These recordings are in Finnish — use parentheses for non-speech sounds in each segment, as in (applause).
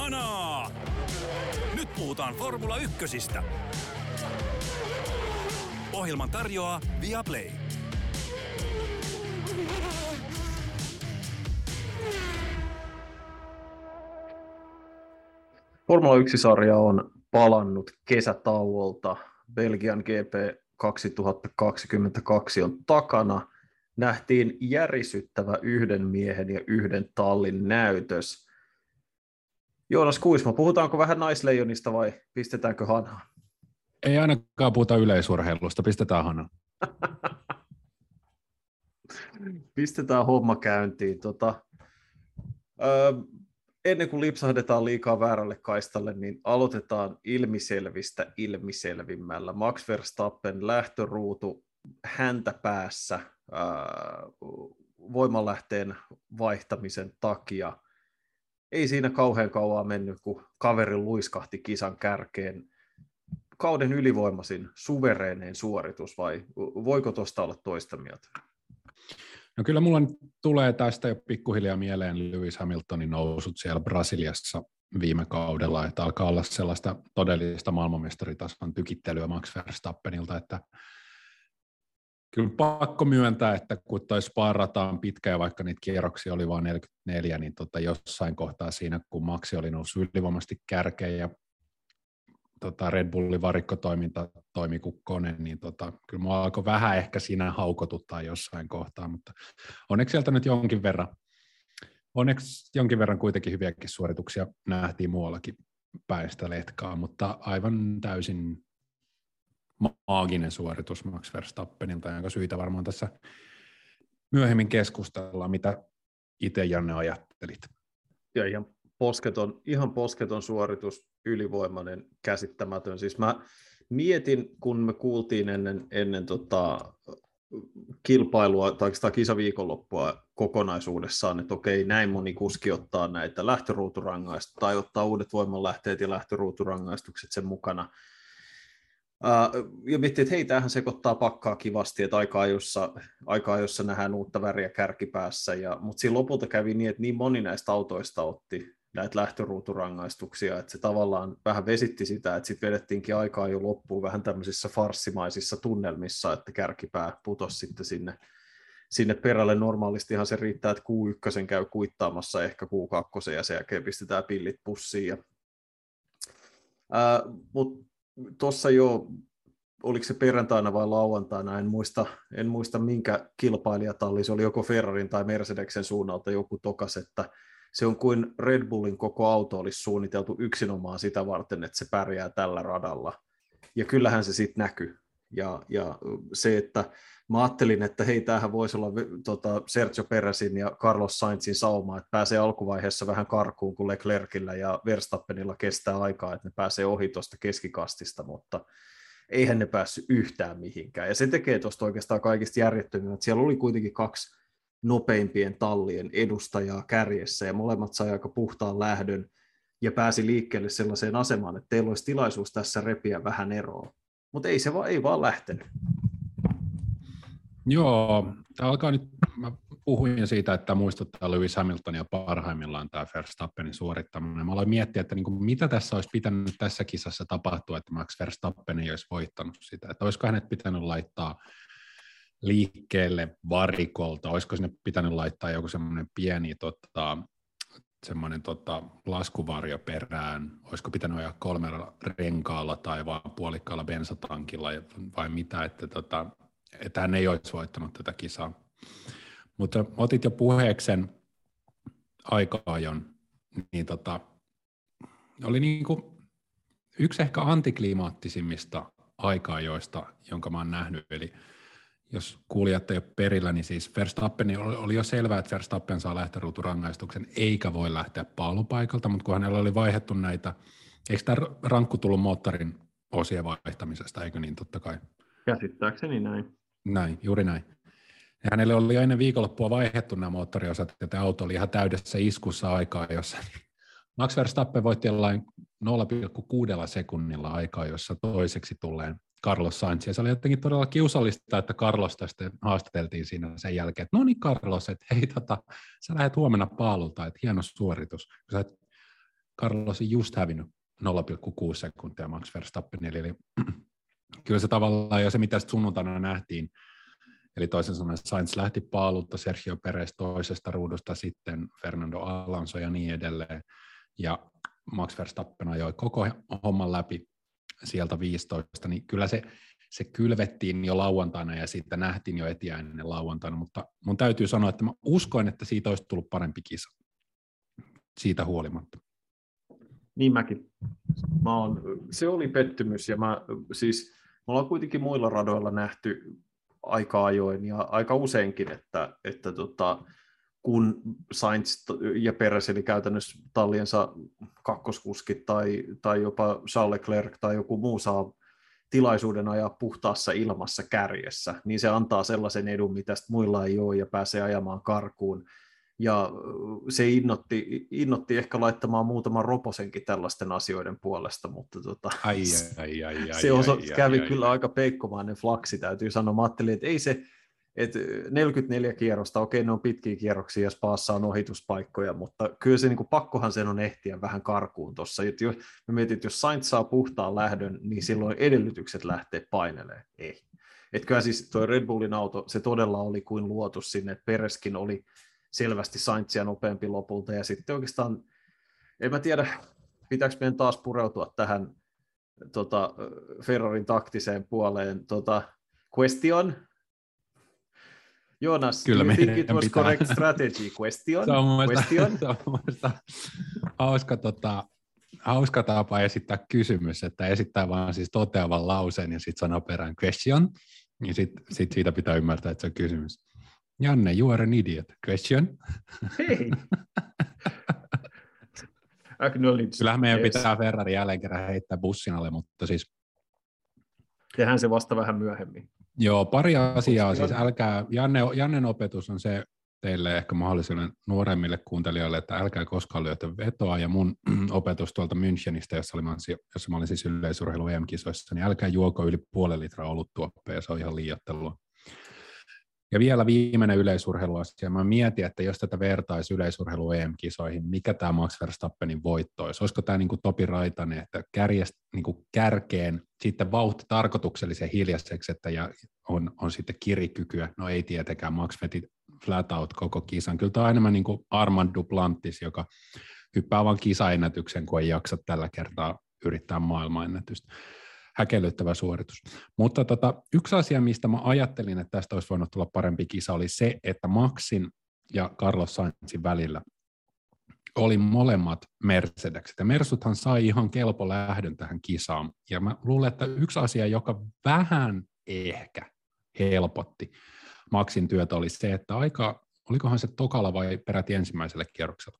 Kanaa! Nyt puhutaan Formula Ykkösistä. Ohjelman tarjoaa Viaplay. Formula 1-sarja on palannut kesätauolta. Belgian GP 2022 on takana. Nähtiin järisyttävä yhden miehen ja yhden tallin näytös. Joonas Kuisma, puhutaanko vähän naisleijonista vai pistetäänkö hanaa? Ei ainakaan puhuta yleisurheilusta, pistetään hanaa. (laughs) pistetään homma käyntiin. Tota, ö, ennen kuin lipsahdetaan liikaa väärälle kaistalle, niin aloitetaan ilmiselvistä ilmiselvimmällä. Max Verstappen lähtöruutu häntä päässä ää, voimalähteen vaihtamisen takia. Ei siinä kauhean kauan mennyt, kun kaveri luiskahti kisan kärkeen. Kauden ylivoimaisin suvereeneen suoritus vai voiko tuosta olla toista mieltä? No kyllä mulla tulee tästä jo pikkuhiljaa mieleen Lewis Hamiltonin nousut siellä Brasiliassa viime kaudella, että alkaa olla sellaista todellista maailmanmestaritason tykittelyä Max Verstappenilta, että kyllä pakko myöntää, että kun toi sparrataan pitkään, vaikka niitä kierroksia oli vain 44, niin tota jossain kohtaa siinä, kun Maxi oli noussut ylivoimaisesti kärkeen ja tota Red Bullin varikkotoiminta toimi kuin kone, niin tota, kyllä mua alkoi vähän ehkä siinä haukotuttaa jossain kohtaa, mutta onneksi sieltä nyt jonkin verran, onneksi jonkin verran kuitenkin hyviäkin suorituksia nähtiin muuallakin päistä letkaa, mutta aivan täysin maaginen suoritus Max Verstappenilta, jonka syitä varmaan tässä myöhemmin keskustellaan, mitä itse Janne ajattelit. Ja ihan posketon, ihan posketon suoritus, ylivoimainen, käsittämätön. Siis mä mietin, kun me kuultiin ennen, ennen tota, kilpailua tai sitä kisaviikonloppua kokonaisuudessaan, että okei, näin moni kuski ottaa näitä lähtöruuturangaistuksia tai ottaa uudet voimanlähteet ja lähtöruuturangaistukset sen mukana. Uh, ja miettii, että hei, tämähän sekoittaa pakkaa kivasti, että aika ajossa, aika ajossa nähdään uutta väriä kärkipäässä, ja, mutta siinä lopulta kävi niin, että niin moni näistä autoista otti näitä lähtöruuturangaistuksia, että se tavallaan vähän vesitti sitä, että sitten vedettiinkin aikaa jo loppuun vähän tämmöisissä farssimaisissa tunnelmissa, että kärkipää putosi sitten sinne, sinne perälle. Normaalistihan se riittää, että Q1 käy kuittaamassa ehkä Q2 ja sen jälkeen pistetään pillit pussiin. Ja, ää, mutta tuossa jo, oliko se perjantaina vai lauantaina, en muista, en muista minkä kilpailijatalli, se oli joko Ferrarin tai Mercedeksen suunnalta joku tokas, että se on kuin Red Bullin koko auto olisi suunniteltu yksinomaan sitä varten, että se pärjää tällä radalla. Ja kyllähän se sitten näkyy. Ja, ja se, että mä ajattelin, että hei, tämähän voisi olla tota, Sergio Peresin ja Carlos Sainzin sauma, että pääsee alkuvaiheessa vähän karkuun, kun Leclercillä ja Verstappenilla kestää aikaa, että ne pääsee ohi tuosta keskikastista, mutta eihän ne päässyt yhtään mihinkään. Ja se tekee tuosta oikeastaan kaikista järjettömimmät. Siellä oli kuitenkin kaksi nopeimpien tallien edustajaa kärjessä ja molemmat sai aika puhtaan lähdön ja pääsi liikkeelle sellaiseen asemaan, että teillä olisi tilaisuus tässä repiä vähän eroa. Mutta ei se vaan, ei vaan lähtenyt. Joo, tämä alkaa nyt, mä puhuin siitä, että muistuttaa Lewis Hamiltonia parhaimmillaan tämä Verstappenin suorittaminen. Mä aloin miettiä, että niin kuin, mitä tässä olisi pitänyt tässä kisassa tapahtua, että Max Verstappen ei olisi voittanut sitä. Että olisiko hänet pitänyt laittaa liikkeelle varikolta, olisiko sinne pitänyt laittaa joku semmoinen pieni tota, semmoinen tota, laskuvarjo perään, olisiko pitänyt ajaa kolmella renkaalla tai vaan puolikkaalla bensatankilla vai mitä, että, tota, että hän ei olisi voittanut tätä kisaa. Mutta otit jo puheeksen aika-ajon, niin tota, oli niin kuin yksi ehkä antiklimaattisimmista aika-ajoista, jonka mä oon nähnyt, eli jos kuulijat ei ole perillä, niin siis Verstappen oli jo selvää, että Verstappen saa lähtöruuturangaistuksen, eikä voi lähteä paalupaikalta, mutta kun hänellä oli vaihdettu näitä, eikö tämä rankku tullut moottorin osien vaihtamisesta, eikö niin totta kai? Käsittääkseni näin. Näin, juuri näin. Ja hänelle oli ennen viikonloppua vaihdettu nämä moottoriosat, että auto oli ihan täydessä iskussa aikaa, jossa (laughs) Max Verstappen voitti jollain 0,6 sekunnilla aikaa, jossa toiseksi tulleen Carlos Sainz. Ja se oli jotenkin todella kiusallista, että Carlos tästä haastateltiin siinä sen jälkeen, että no niin Carlos, että hei tota, sä lähdet huomenna paalulta, että hieno suoritus. Sä et Carlos just hävinnyt 0,6 sekuntia Max Verstappenille, eli (clears throat) kyllä se tavallaan jo se, mitä sunnuntaina nähtiin, eli toisin sanoen Sainz lähti paalutta, Sergio Perez toisesta ruudusta, sitten Fernando Alonso ja niin edelleen, ja Max Verstappen ajoi koko homman läpi sieltä 15, niin kyllä se, se kylvettiin jo lauantaina ja sitten nähtiin jo etiäinen lauantaina, mutta mun täytyy sanoa, että mä uskoin, että siitä olisi tullut parempi kisa siitä huolimatta. Niin mäkin. Mä oon, se oli pettymys ja mä, siis, me ollaan kuitenkin muilla radoilla nähty aika ajoin ja aika useinkin, että, että tota, kun Sainz ja Peres, eli käytännössä talliensa kakkoskuskit tai, tai jopa Charles Leclerc tai joku muu saa tilaisuuden ajaa puhtaassa ilmassa kärjessä, niin se antaa sellaisen edun, mitä muilla ei ole ja pääsee ajamaan karkuun ja se innotti, innotti ehkä laittamaan muutaman roposenkin tällaisten asioiden puolesta, mutta tota, ai, ai, ai, ai, se oso, ai, kävi ai, kyllä ai. aika peikkomainen flaksi, täytyy sanoa. Mä ajattelin, että ei se, että 44 kierrosta, okei ne on pitkiä kierroksia ja Spaassa on ohituspaikkoja, mutta kyllä se niin kuin, pakkohan sen on ehtiä vähän karkuun tuossa. Jos, mä mietin, että jos Sainz saa puhtaan lähdön, niin silloin edellytykset lähtee painelee. Ei. Kyllä siis tuo Red Bullin auto, se todella oli kuin luotu sinne, että Pereskin oli selvästi Sainzia nopeampi lopulta, ja sitten oikeastaan, en mä tiedä, pitääkö meidän taas pureutua tähän tota, Ferrarin taktiseen puoleen. Tota, question? Jonas, Kyllä do you think it was pitää. correct strategy? Question? Se on mun mielestä, question? se on mun mielestä hauska, tota, hauska tapa esittää kysymys, että esittää vaan siis toteavan lauseen ja sitten sanoo perään question, niin sitten sit siitä pitää ymmärtää, että se on kysymys. Janne, you are an idiot. Question? Hei! Acknowledge. Kyllähän meidän yes. pitää Ferrari jälleen kerran heittää bussin alle, mutta siis Tehdään se vasta vähän myöhemmin. Joo, pari asiaa. Siis älkää, Janne, Jannen opetus on se teille ehkä mahdollisille nuoremmille kuuntelijoille, että älkää koskaan lyötä vetoa. Ja mun (clears throat) opetus tuolta Münchenistä, jossa, oli, jossa mä olin siis yleisurheilu EM-kisoissa, niin älkää juoko yli puolen litraa oluttuoppeja, se on ihan liiottelua. Ja vielä viimeinen yleisurheiluasia. Mä mietin, että jos tätä vertaisi yleisurheilu EM-kisoihin, mikä tämä Max Verstappenin voitto olisi? Olisiko tämä niin Topi Raitanen, että kärjest, niin kuin kärkeen sitten vauhti tarkoituksellisen hiljaiseksi, että ja on, on sitten kirikykyä. No ei tietenkään, Max veti flat out koko kisan. Kyllä tämä on enemmän niin kuin Armand Duplantis, joka hyppää vain kisaennätyksen, kun ei jaksa tällä kertaa yrittää maailmanennätystä häkellyttävä suoritus. Mutta tota, yksi asia, mistä mä ajattelin, että tästä olisi voinut tulla parempi kisa, oli se, että Maxin ja Carlos Sainzin välillä oli molemmat Mercedekset. Ja Mersuthan sai ihan kelpo lähdön tähän kisaan. Ja mä luulen, että yksi asia, joka vähän ehkä helpotti Maxin työtä, oli se, että aika, olikohan se tokalla vai peräti ensimmäiselle kierroksella,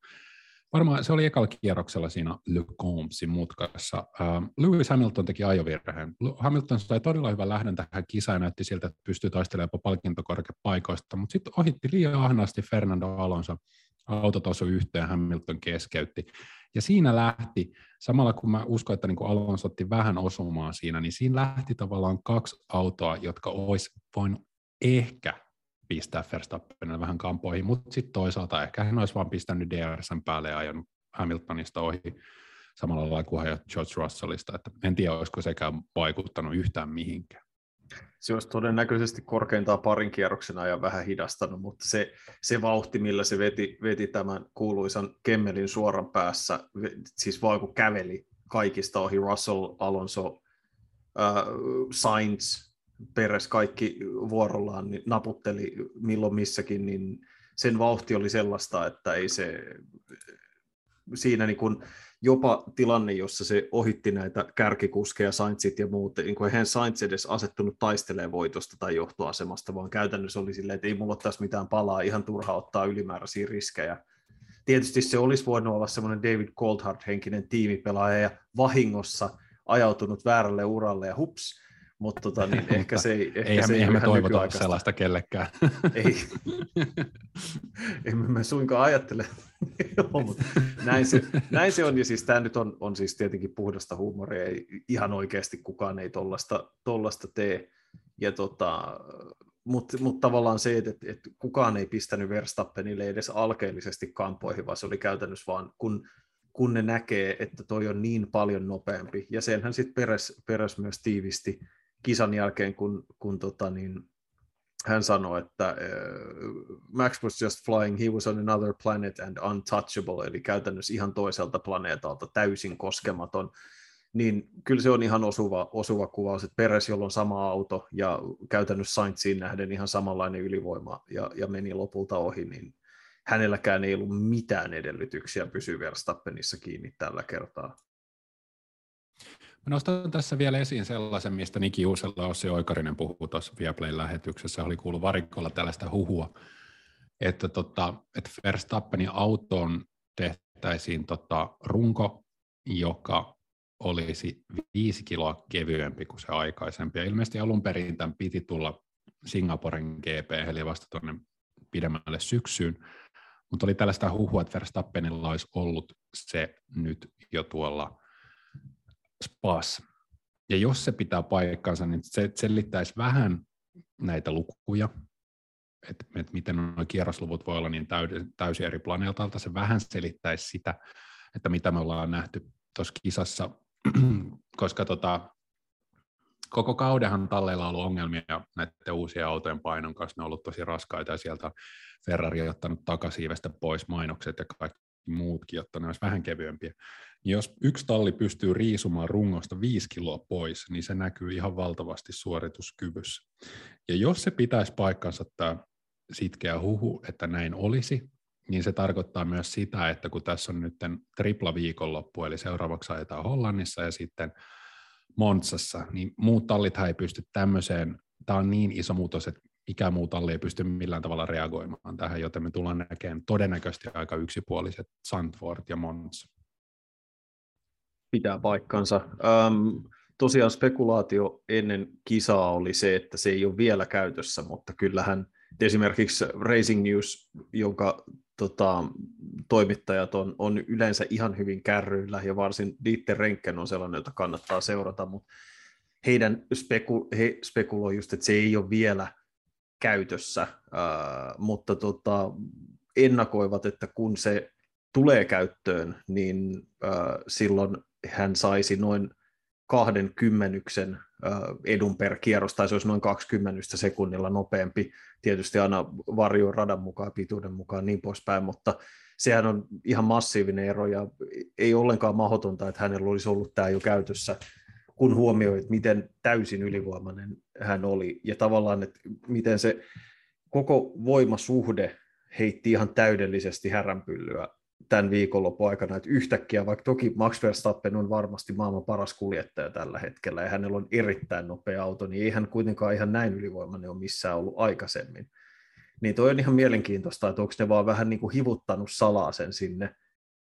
Varmaan se oli ekalla kierroksella siinä Le Combesin mutkassa. Lewis Hamilton teki ajovirheen. Hamilton sai todella hyvän lähdön tähän kisaan ja näytti siltä, että pystyy taistelemaan jopa palkintokorkeapaikoista, mutta sitten ohitti liian ahnaasti Fernando Alonso. Autot osui yhteen, Hamilton keskeytti. Ja siinä lähti, samalla kun mä uskon, että niin Alonso otti vähän osumaan siinä, niin siinä lähti tavallaan kaksi autoa, jotka olisi voinut ehkä pistää Verstappenille vähän kampoihin, mutta sitten toisaalta ehkä hän olisi vaan pistänyt DRSn päälle ja ajanut Hamiltonista ohi samalla lailla kuin hän George Russellista, että en tiedä, olisiko sekään vaikuttanut yhtään mihinkään. Se olisi todennäköisesti korkeintaan parin kierroksen ajan vähän hidastanut, mutta se, se vauhti, millä se veti, veti tämän kuuluisan Kemmelin suoran päässä, siis vaan kun käveli kaikista ohi Russell, Alonso, äh, Sainz, Peres kaikki vuorollaan niin naputteli milloin missäkin, niin sen vauhti oli sellaista, että ei se siinä niin kuin jopa tilanne, jossa se ohitti näitä kärkikuskeja, Sainzit ja muut, niin kuin eihän Sainz edes asettunut taistelemaan voitosta tai johtoasemasta, vaan käytännössä oli silleen, että ei mulla tässä mitään palaa, ihan turha ottaa ylimääräisiä riskejä. Tietysti se olisi voinut olla semmoinen David Coulthard-henkinen tiimipelaaja ja vahingossa ajautunut väärälle uralle ja hups, mutta tota, niin (laughs) ehkä se ei ehkä eihän, se ei me toivota sellaista kellekään. Ei. (laughs) Emme me suinkaan ajattele. (laughs) Joo, mutta näin, se, näin se on, ja siis tämä nyt on, on siis tietenkin puhdasta huumoria, ei, ihan oikeasti kukaan ei tollasta, tollasta tee, ja tota, mutta mut tavallaan se, että, että, että kukaan ei pistänyt Verstappenille edes alkeellisesti kampoihin, vaan se oli käytännössä vaan, kun kun ne näkee, että toi on niin paljon nopeampi. Ja senhän sitten Peres, Peres myös tiivisti kisan jälkeen, kun, kun tota niin, hän sanoi, että uh, Max was just flying, he was on another planet and untouchable, eli käytännössä ihan toiselta planeetalta täysin koskematon. Niin kyllä se on ihan osuva, osuva kuvaus, että Peres, jolla on sama auto ja käytännössä Saintsiin nähden ihan samanlainen ylivoima ja, ja meni lopulta ohi, niin hänelläkään ei ollut mitään edellytyksiä pysyä Verstappenissa kiinni tällä kertaa. Mä nostan tässä vielä esiin sellaisen, mistä Niki Uusella Ossi Oikarinen puhuu tuossa Viaplayn lähetyksessä. Oli kuullut varikolla tällaista huhua, että, tota, että Verstappenin autoon tehtäisiin tota runko, joka olisi viisi kiloa kevyempi kuin se aikaisempi. Ja ilmeisesti alun perin tämän piti tulla Singaporen GP, eli vasta tuonne pidemmälle syksyyn, mutta oli tällaista huhua, että Verstappenilla olisi ollut se nyt jo tuolla spas. Ja jos se pitää paikkansa, niin se selittäisi vähän näitä lukuja, että, että miten nuo kierrosluvut voi olla niin täysin eri planeetalta. Se vähän selittäisi sitä, että mitä me ollaan nähty tuossa kisassa, (clears throat) koska tota, koko kaudenhan talleilla on ollut ongelmia näiden uusien autojen painon kanssa. Ne on ollut tosi raskaita ja sieltä Ferrari on ottanut takasiivestä pois mainokset ja kaikki muutkin, jotta ne olisi vähän kevyempiä. Jos yksi talli pystyy riisumaan rungosta viisi kiloa pois, niin se näkyy ihan valtavasti suorituskyvyssä. Ja jos se pitäisi paikkansa tämä sitkeä huhu, että näin olisi, niin se tarkoittaa myös sitä, että kun tässä on nyt tripla viikonloppu, eli seuraavaksi ajetaan Hollannissa ja sitten Monsassa, niin muut tallithan ei pysty tämmöiseen, tämä on niin iso muutos, että mikä muu talli ei pysty millään tavalla reagoimaan tähän, joten me tullaan näkemään todennäköisesti aika yksipuoliset Sandford ja Mons. Pitää paikkansa. Ähm, tosiaan spekulaatio ennen kisaa oli se, että se ei ole vielä käytössä, mutta kyllähän esimerkiksi Racing News, jonka tota, toimittajat on, on yleensä ihan hyvin kärryillä, ja varsin Dieter Renken on sellainen, jota kannattaa seurata, mutta heidän speku, he spekuloivat just, että se ei ole vielä käytössä, uh, mutta tota, ennakoivat, että kun se tulee käyttöön, niin uh, silloin hän saisi noin kahden kymmenyksen edun per kierros, tai se olisi noin 20 sekunnilla nopeampi, tietysti aina varjoon radan mukaan, pituuden mukaan, niin poispäin, mutta sehän on ihan massiivinen ero, ja ei ollenkaan mahdotonta, että hänellä olisi ollut tämä jo käytössä, kun huomioit, miten täysin ylivoimainen hän oli, ja tavallaan, että miten se koko voimasuhde heitti ihan täydellisesti häränpyllyä tämän viikonlopun aikana, että yhtäkkiä, vaikka toki Max Verstappen on varmasti maailman paras kuljettaja tällä hetkellä, ja hänellä on erittäin nopea auto, niin ei hän kuitenkaan ihan näin ylivoimainen ole missään ollut aikaisemmin. Niin toi on ihan mielenkiintoista, että onko ne vaan vähän niin kuin hivuttanut salaa sen sinne,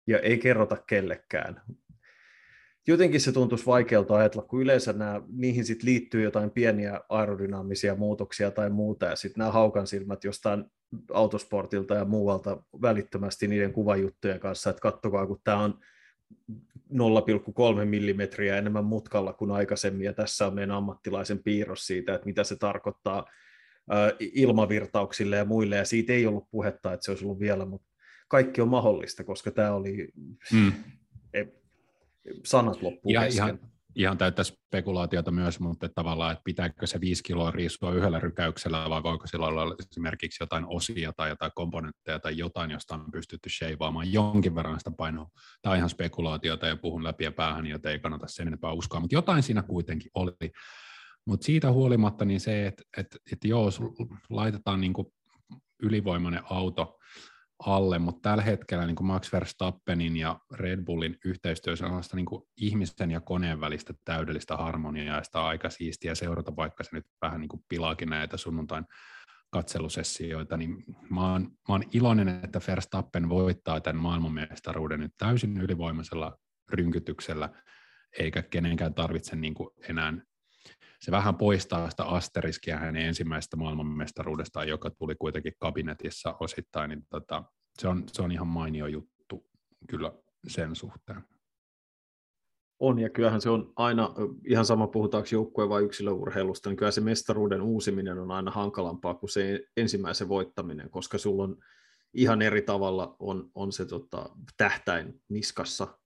ja ei kerrota kellekään jotenkin se tuntuisi vaikealta ajatella, kun yleensä nämä, niihin sit liittyy jotain pieniä aerodynaamisia muutoksia tai muuta, ja sitten nämä haukan silmät jostain autosportilta ja muualta välittömästi niiden kuvajuttujen kanssa, että kattokaa, kun tämä on 0,3 millimetriä enemmän mutkalla kuin aikaisemmin, ja tässä on meidän ammattilaisen piirros siitä, että mitä se tarkoittaa ilmavirtauksille ja muille, ja siitä ei ollut puhetta, että se olisi ollut vielä, mutta kaikki on mahdollista, koska tämä oli mm sanat loppuu ja ihan, ihan täyttä spekulaatiota myös, mutta tavallaan, että pitääkö se viisi kiloa riisua yhdellä rykäyksellä, vai voiko sillä olla esimerkiksi jotain osia tai jotain komponentteja tai jotain, josta on pystytty sheivaamaan jonkin verran sitä painoa. Tämä on ihan spekulaatiota ja puhun läpi ja päähän, joten ei kannata sen enempää uskoa, mutta jotain siinä kuitenkin oli. Mutta siitä huolimatta niin se, että, että, että joo, laitetaan niin kuin ylivoimainen auto alle, mutta tällä hetkellä niin kuin Max Verstappenin ja Red Bullin yhteistyö on niin kuin ihmisten ja koneen välistä täydellistä harmoniaa, ja sitä aika siistiä seurata, vaikka se nyt vähän niin kuin pilaakin näitä sunnuntain katselusessioita, niin mä oon, mä oon iloinen, että Verstappen voittaa tämän maailmanmestaruuden nyt täysin ylivoimaisella rynkytyksellä, eikä kenenkään tarvitse niin kuin enää se vähän poistaa sitä asteriskiä hänen ensimmäisestä maailmanmestaruudestaan, joka tuli kuitenkin kabinetissa osittain, niin tota, se, on, se on ihan mainio juttu kyllä sen suhteen. On, ja kyllähän se on aina, ihan sama puhutaanko joukkueen vai yksilöurheilusta, niin kyllä se mestaruuden uusiminen on aina hankalampaa kuin se ensimmäisen voittaminen, koska sulla on ihan eri tavalla on, on se tota, tähtäin niskassa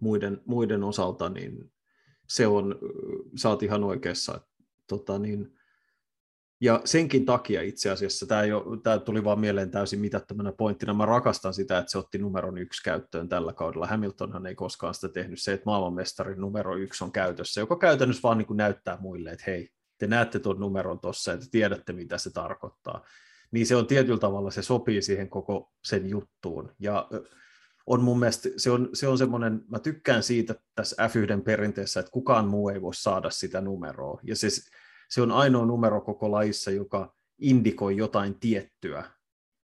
muiden, muiden osalta, niin se on, sä oot ihan oikeassa. Tota, niin, ja senkin takia itse asiassa, tämä, jo, tämä tuli vaan mieleen täysin mitättömänä pointtina, mä rakastan sitä, että se otti numeron yksi käyttöön tällä kaudella. Hamiltonhan ei koskaan sitä tehnyt, se, että maailmanmestarin numero yksi on käytössä, joka käytännössä vaan niin kuin näyttää muille, että hei, te näette tuon numeron tuossa ja te tiedätte, mitä se tarkoittaa. Niin se on tietyllä tavalla, se sopii siihen koko sen juttuun. Ja on mun mielestä, se on, se on semmoinen, mä tykkään siitä tässä F1 perinteessä, että kukaan muu ei voi saada sitä numeroa. Ja se, se on ainoa numero koko laissa, joka indikoi jotain tiettyä.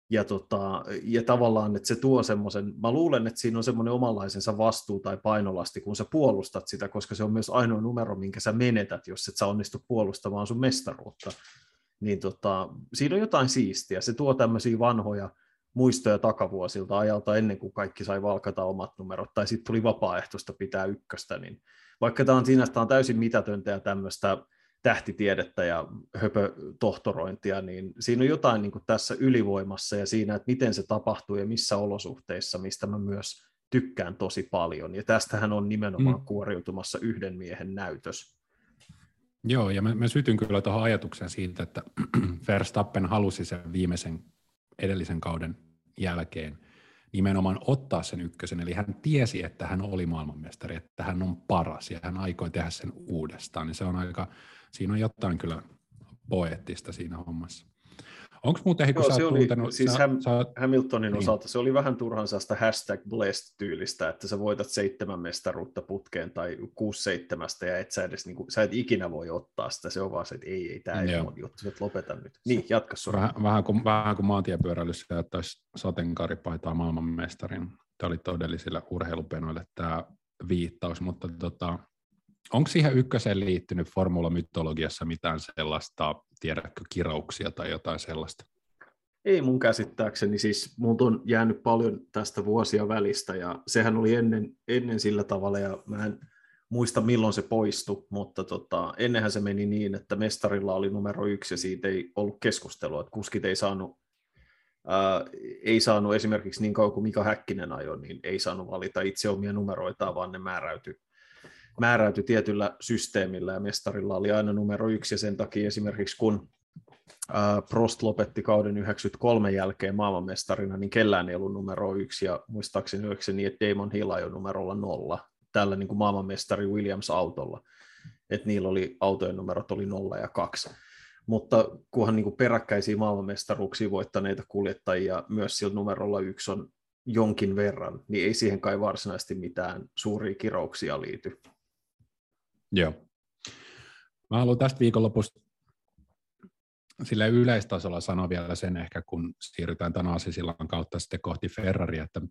Ja, tota, ja tavallaan, että se tuo semmoisen, mä luulen, että siinä on semmoinen omanlaisensa vastuu tai painolasti, kun sä puolustat sitä, koska se on myös ainoa numero, minkä sä menetät, jos et sä onnistu puolustamaan sun mestaruutta. Niin tota, siinä on jotain siistiä. Se tuo tämmöisiä vanhoja muistoja takavuosilta ajalta ennen kuin kaikki sai valkata omat numerot, tai sitten tuli vapaaehtoista pitää ykköstä, niin vaikka tämä on siinä on täysin mitätöntä ja tämmöistä tähtitiedettä ja höpötohtorointia, niin siinä on jotain niin kuin tässä ylivoimassa ja siinä, että miten se tapahtuu ja missä olosuhteissa, mistä mä myös tykkään tosi paljon. Ja tästähän on nimenomaan mm. kuoriutumassa yhden miehen näytös. Joo, ja mä, mä sytyn kyllä tuohon ajatuksen siitä, että (clears throat) Verstappen halusi sen viimeisen edellisen kauden jälkeen nimenomaan ottaa sen ykkösen, eli hän tiesi, että hän oli maailmanmestari, että hän on paras ja hän aikoi tehdä sen uudestaan, niin se on aika, siinä on jotain kyllä poeettista siinä hommassa. Onko muuten, kun Joo, sä se oli, tuntenut, siis sä, Ham, sä, Hamiltonin niin. osalta se oli vähän turhan sellaista hashtag blessed-tyylistä, että sä voitat seitsemän mestaruutta putkeen tai kuusi seitsemästä ja et sä edes, niin kuin, sä et ikinä voi ottaa sitä, se on vaan se, että ei, ei, tämä ei ole juttu, että lopeta nyt. Niin, jatka sun. Vähän, vähän, kuin, vähän kuin maantiepyöräilyssä jättäisi sateenkaaripaitaa maailmanmestarin. Tämä oli todellisille urheilupenoille tämä viittaus, mutta tota, Onko siihen ykköseen liittynyt formula-mytologiassa mitään sellaista, tiedätkö, kirouksia tai jotain sellaista? Ei mun käsittääkseni, siis multa on jäänyt paljon tästä vuosia välistä ja sehän oli ennen, ennen sillä tavalla ja mä en muista milloin se poistui, mutta tota, ennenhän se meni niin, että mestarilla oli numero yksi ja siitä ei ollut keskustelua, että kuskit ei saanut, ää, ei saanut esimerkiksi niin kauan kuin Mika Häkkinen ajoi, niin ei saanut valita itse omia numeroitaan, vaan ne määräytyi määräytyi tietyllä systeemillä ja mestarilla oli aina numero yksi ja sen takia esimerkiksi kun Prost lopetti kauden 93 jälkeen maailmanmestarina, niin kellään ei ollut numero yksi ja muistaakseni se niin, että Damon Hill ajoi numerolla nolla tällä niin kuin maailmanmestari Williams-autolla, että niillä oli autojen numerot oli nolla ja kaksi. Mutta kunhan niin kuin peräkkäisiä maailmanmestaruuksia voittaneita kuljettajia myös sillä numerolla yksi on jonkin verran, niin ei siihen kai varsinaisesti mitään suuria kirouksia liity. Joo. Mä haluan tästä viikonlopusta sillä yleistasolla sanoa vielä sen ehkä, kun siirrytään tämän aasisillan kautta sitten kohti Ferrari, että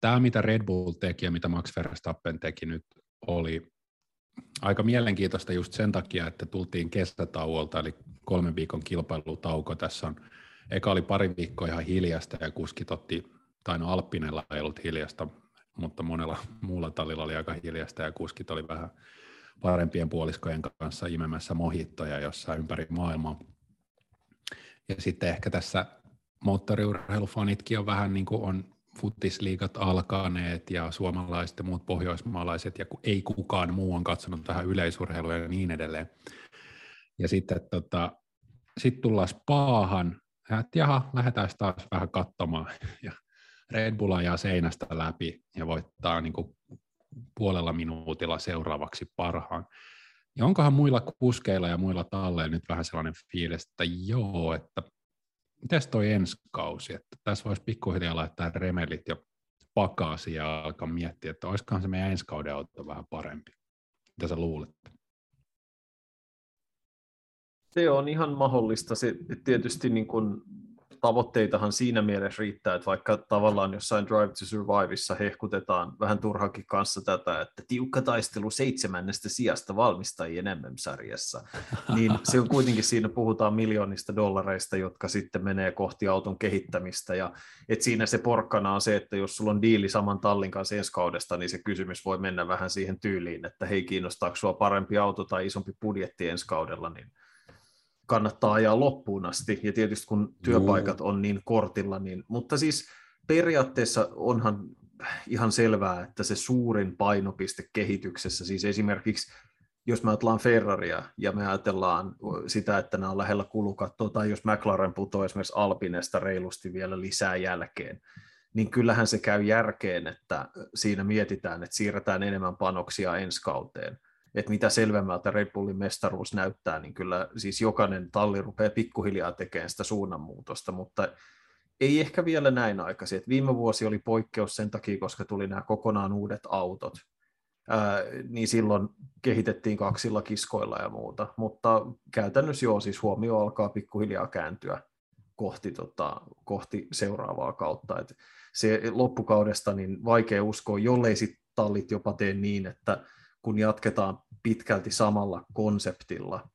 tämä, mitä Red Bull teki ja mitä Max Verstappen teki nyt, oli aika mielenkiintoista just sen takia, että tultiin kesätauolta, eli kolmen viikon kilpailutauko. Tässä on, eka oli pari viikkoa ihan hiljasta ja kuskit otti, tai no Alppinella ei ollut hiljasta, mutta monella muulla tallilla oli aika hiljasta ja kuskit oli vähän parempien puoliskojen kanssa imemässä mohittoja jossain ympäri maailmaa. Ja sitten ehkä tässä moottoriurheilufanitkin on vähän niin kuin on futisliigat alkaneet ja suomalaiset ja muut pohjoismaalaiset ja ei kukaan muu on katsonut tähän yleisurheilua ja niin edelleen. Ja sitten tota, sit tullaan spaahan, että jaha, lähdetään taas vähän katsomaan. (laughs) Ja Red Bull ajaa seinästä läpi ja voittaa niin kuin puolella minuutilla seuraavaksi parhaan. Ja onkohan muilla kuskeilla ja muilla talleilla nyt vähän sellainen fiilis, että joo, että mites toi ensi kausi, että tässä voisi pikkuhiljaa laittaa remelit ja pakaasi ja alkaa miettiä, että olisikohan se meidän ensi kauden auto vähän parempi. Mitä sä luulet? Se on ihan mahdollista. Se tietysti niin kuin tavoitteitahan siinä mielessä riittää, että vaikka tavallaan jossain Drive to Surviveissa hehkutetaan vähän turhankin kanssa tätä, että tiukka taistelu seitsemännestä sijasta valmistajien MM-sarjassa, (laughs) niin se on kuitenkin siinä puhutaan miljoonista dollareista, jotka sitten menee kohti auton kehittämistä, ja et siinä se porkkana on se, että jos sulla on diili saman tallin kanssa ensi kaudesta, niin se kysymys voi mennä vähän siihen tyyliin, että hei, kiinnostaako sua parempi auto tai isompi budjetti ensi kaudella, niin kannattaa ajaa loppuun asti, ja tietysti kun työpaikat on niin kortilla, niin, mutta siis periaatteessa onhan ihan selvää, että se suurin painopiste kehityksessä, siis esimerkiksi jos me ajatellaan Ferraria ja me ajatellaan sitä, että nämä on lähellä kulukattoa, tai jos McLaren putoaa esimerkiksi Alpinesta reilusti vielä lisää jälkeen, niin kyllähän se käy järkeen, että siinä mietitään, että siirretään enemmän panoksia ensi kauteen. Että mitä selvemmältä Red Bullin mestaruus näyttää, niin kyllä siis jokainen talli rupeaa pikkuhiljaa tekemään sitä suunnanmuutosta, mutta ei ehkä vielä näin aikaisin. Et viime vuosi oli poikkeus sen takia, koska tuli nämä kokonaan uudet autot, ää, niin silloin kehitettiin kaksilla kiskoilla ja muuta, mutta käytännössä joo, siis huomio alkaa pikkuhiljaa kääntyä kohti, tota, kohti seuraavaa kautta. Et se loppukaudesta niin vaikea uskoa, jollei sitten tallit jopa tee niin, että kun jatketaan pitkälti samalla konseptilla,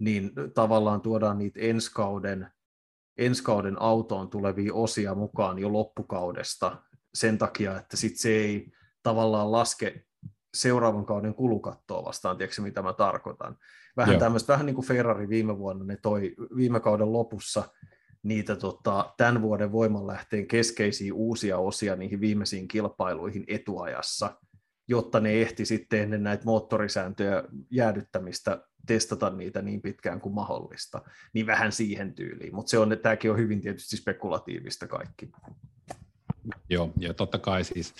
niin tavallaan tuodaan niitä ensi kauden, ensi kauden autoon tulevia osia mukaan jo loppukaudesta sen takia, että sit se ei tavallaan laske seuraavan kauden kulukattoa vastaan, tiedätkö mitä mä tarkoitan. Vähän tämmöistä, vähän niin kuin Ferrari viime vuonna, ne toi viime kauden lopussa niitä tota, tämän vuoden voimanlähteen keskeisiä uusia osia niihin viimeisiin kilpailuihin etuajassa, jotta ne ehti sitten ennen näitä moottorisääntöjä jäädyttämistä testata niitä niin pitkään kuin mahdollista, niin vähän siihen tyyliin, mutta se on, tämäkin on hyvin tietysti spekulatiivista kaikki. Joo, ja totta kai siis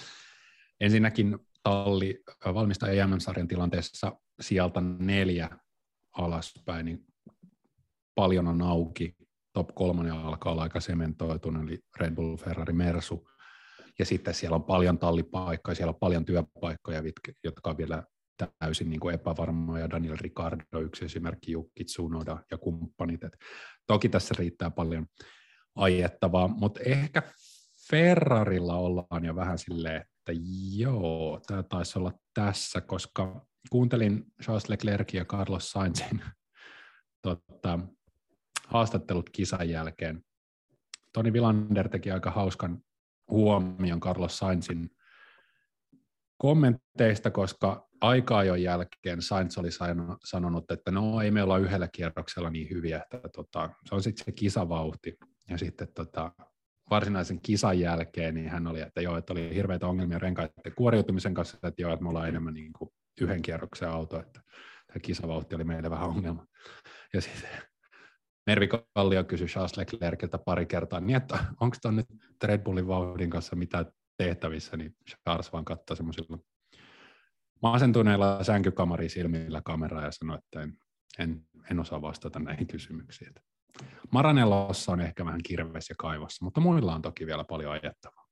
ensinnäkin talli valmistaja MM-sarjan tilanteessa sieltä neljä alaspäin, niin paljon on auki. Top kolmonen alkaa olla aika sementoitunut, eli Red Bull, Ferrari, Mersu. Ja sitten siellä on paljon tallipaikkoja, siellä on paljon työpaikkoja, jotka on vielä täysin niin kuin epävarmoja. Daniel Ricardo, yksi esimerkki, Jukki Tsunoda ja kumppanit. Et toki tässä riittää paljon ajettavaa, mutta ehkä Ferrarilla ollaan jo vähän silleen, että joo, tämä taisi olla tässä, koska kuuntelin Charles Leclerc ja Carlos Sainzin tota, haastattelut kisan jälkeen. Toni Villander teki aika hauskan huomion Carlos Sainzin kommentteista, koska aika jo jälkeen Sainz oli sanonut, että no ei me olla yhdellä kierroksella niin hyviä, että tota, se on sitten se kisavauhti. Ja sitten tota, varsinaisen kisan jälkeen, niin hän oli, että joo, että oli hirveitä ongelmia renkaiden kuoriutumisen kanssa, että joo, että me ollaan enemmän niin kuin yhden kierroksen auto, että tämä kisavauhti oli meille vähän ongelma. Ja sitten Mervi Kallio kysyi Charles Leclerciltä pari kertaa, niin että onko tuon nyt Red Bullin vauhdin kanssa mitä tehtävissä, niin Charles vaan katsoi semmoisilla masentuneilla sänkykamari silmillä kameraa ja sanoi, että en, en, en osaa vastata näihin kysymyksiin. Maranellossa on ehkä vähän kirves ja kaivassa, mutta muilla on toki vielä paljon ajettavaa.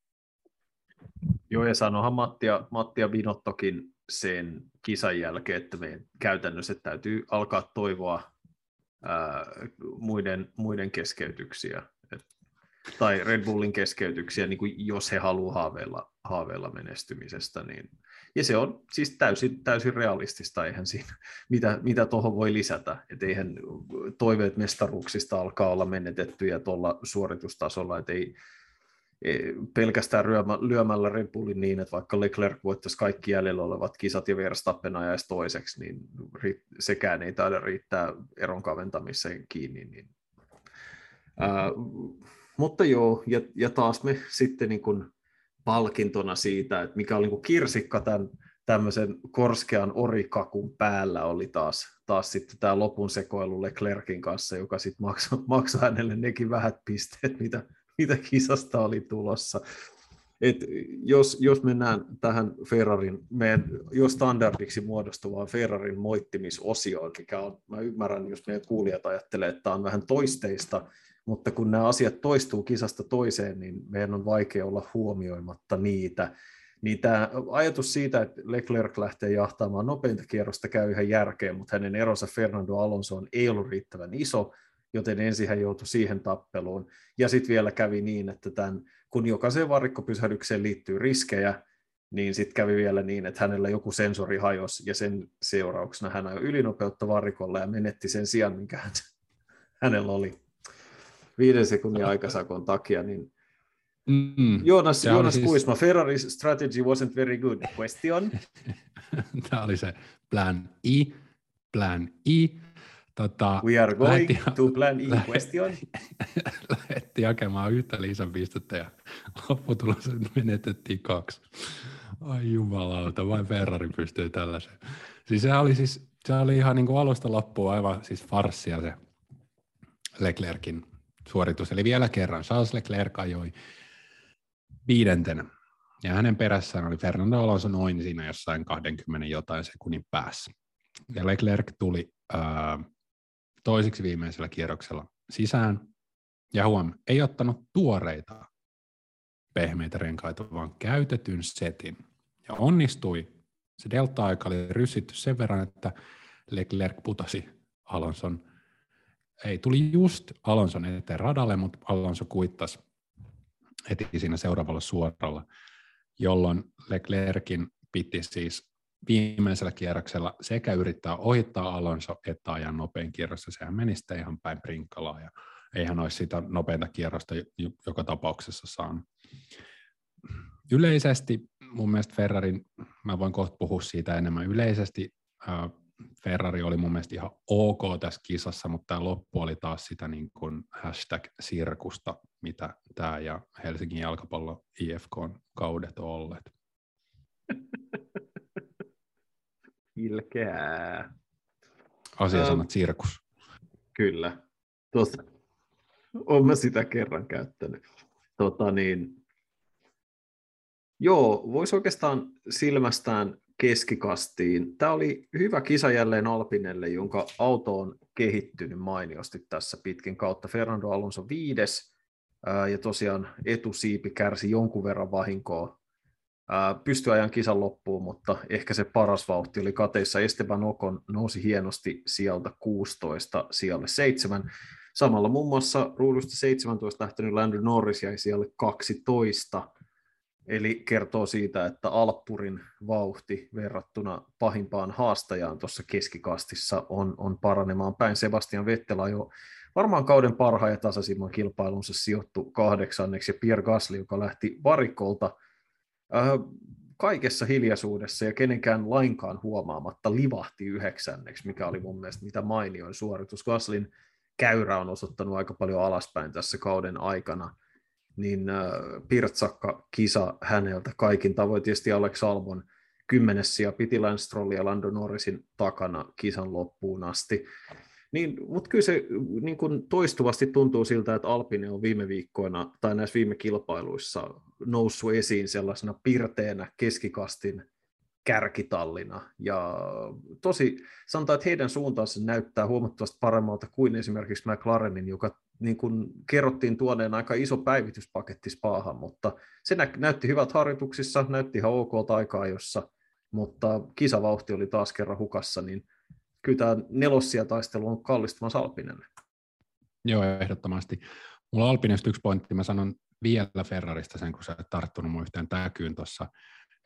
Joo, ja sanohan Matti ja, Matti ja Vinottokin sen kisan jälkeen, että meidän käytännössä täytyy alkaa toivoa ää, muiden, muiden keskeytyksiä, et, tai Red Bullin keskeytyksiä, niin kuin jos he haluavat haaveilla, haaveilla menestymisestä, niin ja se on siis täysin, täysin realistista, eihän siinä, mitä, mitä tuohon voi lisätä. Et eihän toiveet mestaruuksista alkaa olla menetettyjä tuolla suoritustasolla, ei, ei pelkästään lyömä, lyömällä Red niin, että vaikka Leclerc voittaisi kaikki jäljellä olevat kisat ja Verstappen ajaisi toiseksi, niin sekään ei taida riittää eron kaventamiseen kiinni. Niin. Ää, mutta joo, ja, ja taas me sitten niin kuin palkintona siitä, että mikä oli niin kirsikka tämän tämmöisen korskean orikakun päällä oli taas, taas sitten tämä lopun sekoilu Leclerkin kanssa, joka sitten maksoi, maksoi hänelle nekin vähät pisteet, mitä, (laughs) mitä kisasta oli tulossa. Et jos, jos mennään tähän Ferrarin, meidän jo standardiksi muodostuvaan Ferrarin moittimisosioon, mikä on, mä ymmärrän, jos meidän kuulijat ajattelee, että tämä on vähän toisteista, mutta kun nämä asiat toistuu kisasta toiseen, niin meidän on vaikea olla huomioimatta niitä. Niin tämä ajatus siitä, että Leclerc lähtee jahtaamaan nopeinta kierrosta käy ihan järkeen, mutta hänen eronsa Fernando Alonsoon ei ollut riittävän iso, joten ensin hän joutui siihen tappeluun. Ja sitten vielä kävi niin, että tämän, kun jokaiseen varikkopysähdykseen liittyy riskejä, niin sitten kävi vielä niin, että hänellä joku sensori hajosi ja sen seurauksena hän ajoi ylinopeutta varikolla ja menetti sen sijaan, minkä hänellä oli viiden sekunnin aikasakon takia, niin Mm, Jonas, Jonas siis... Kuisma, Ferrari's strategy wasn't very good. (laughs) Question? Tämä oli se plan I, plan I. Tota, We are going lähetti, to plan in question. (laughs) Lähetti hakemaan yhtä lisäpistettä ja lopputulos menetettiin kaksi. Ai jumalauta, vain Ferrari pystyy tällaiseen. Siis se oli, siis, se oli ihan niin kuin alusta loppuun aivan siis farssia se Leclerkin suoritus. Eli vielä kerran Charles Leclerc ajoi viidentenä. Ja hänen perässään oli Fernando Alonso noin siinä jossain 20 jotain sekunnin päässä. Ja Leclerc tuli toiseksi viimeisellä kierroksella sisään. Ja huom, ei ottanut tuoreita pehmeitä renkaita, vaan käytetyn setin. Ja onnistui. Se delta-aika oli ryssitty sen verran, että Leclerc putasi Alonson. Ei, tuli just Alonson eteen radalle, mutta Alonso kuittasi heti siinä seuraavalla suoralla, jolloin Leclerkin piti siis viimeisellä kierroksella sekä yrittää ohittaa Alonso että ajan nopein kierrossa. Sehän meni sitten ihan päin prinkkalaa ja eihän olisi sitä nopeinta kierrosta joka tapauksessa saanut. Yleisesti mun mielestä Ferrarin, mä voin kohta puhua siitä enemmän, yleisesti äh, Ferrari oli mun mielestä ihan ok tässä kisassa, mutta tämä loppu oli taas sitä niin kuin hashtag-sirkusta, mitä tämä ja Helsingin jalkapallo IFK on kaudet olleet. Ilkeää. Asiasanat uh, sirkus. Kyllä. Tuossa, olen mä sitä kerran käyttänyt. Tota niin, joo, voisi oikeastaan silmästään keskikastiin. Tämä oli hyvä kisa jälleen Alpinelle, jonka auto on kehittynyt mainiosti tässä pitkin kautta. Fernando Alonso viides, ja tosiaan etusiipi kärsi jonkun verran vahinkoa. Pystyi ajan kisan loppuun, mutta ehkä se paras vauhti oli kateissa. Esteban Ocon nousi hienosti sieltä 16 sijalle 7. Samalla muun muassa ruudusta 17 lähtenyt Landon Norris jäi siellä 12 Eli kertoo siitä, että Alppurin vauhti verrattuna pahimpaan haastajaan tuossa keskikastissa on, on paranemaan päin. Sebastian Vettel jo varmaan kauden parhaan ja tasaisimman kilpailunsa sijoittu kahdeksanneksi ja Pierre Gasly, joka lähti varikolta kaikessa hiljaisuudessa ja kenenkään lainkaan huomaamatta livahti yhdeksänneksi, mikä oli mun mielestä mitä mainioin suoritus. Gaslin käyrä on osoittanut aika paljon alaspäin tässä kauden aikana niin äh, pirtsakka kisa häneltä kaikin tavoin. Tietysti Alex Albon kymmenes ja piti Lance Stroll ja Lando Norrisin takana kisan loppuun asti. Niin, mutta kyllä se niin kun toistuvasti tuntuu siltä, että Alpine on viime viikkoina tai näissä viime kilpailuissa noussut esiin sellaisena pirteänä keskikastin kärkitallina. Ja tosi sanotaan, että heidän suuntaansa näyttää huomattavasti paremmalta kuin esimerkiksi McLarenin, joka niin kuin kerrottiin tuoneen aika iso päivityspaketti spaahan, mutta se nä- näytti hyvät harjoituksissa, näytti ihan ok aikaa jossa, mutta kisavauhti oli taas kerran hukassa, niin kyllä tämä nelossia taistelu on kallistumassa Alpinelle. Joo, ehdottomasti. Mulla on Alpinesta yksi pointti, mä sanon vielä Ferrarista sen, kun sä et tarttunut mun yhteen täkyyn tuossa,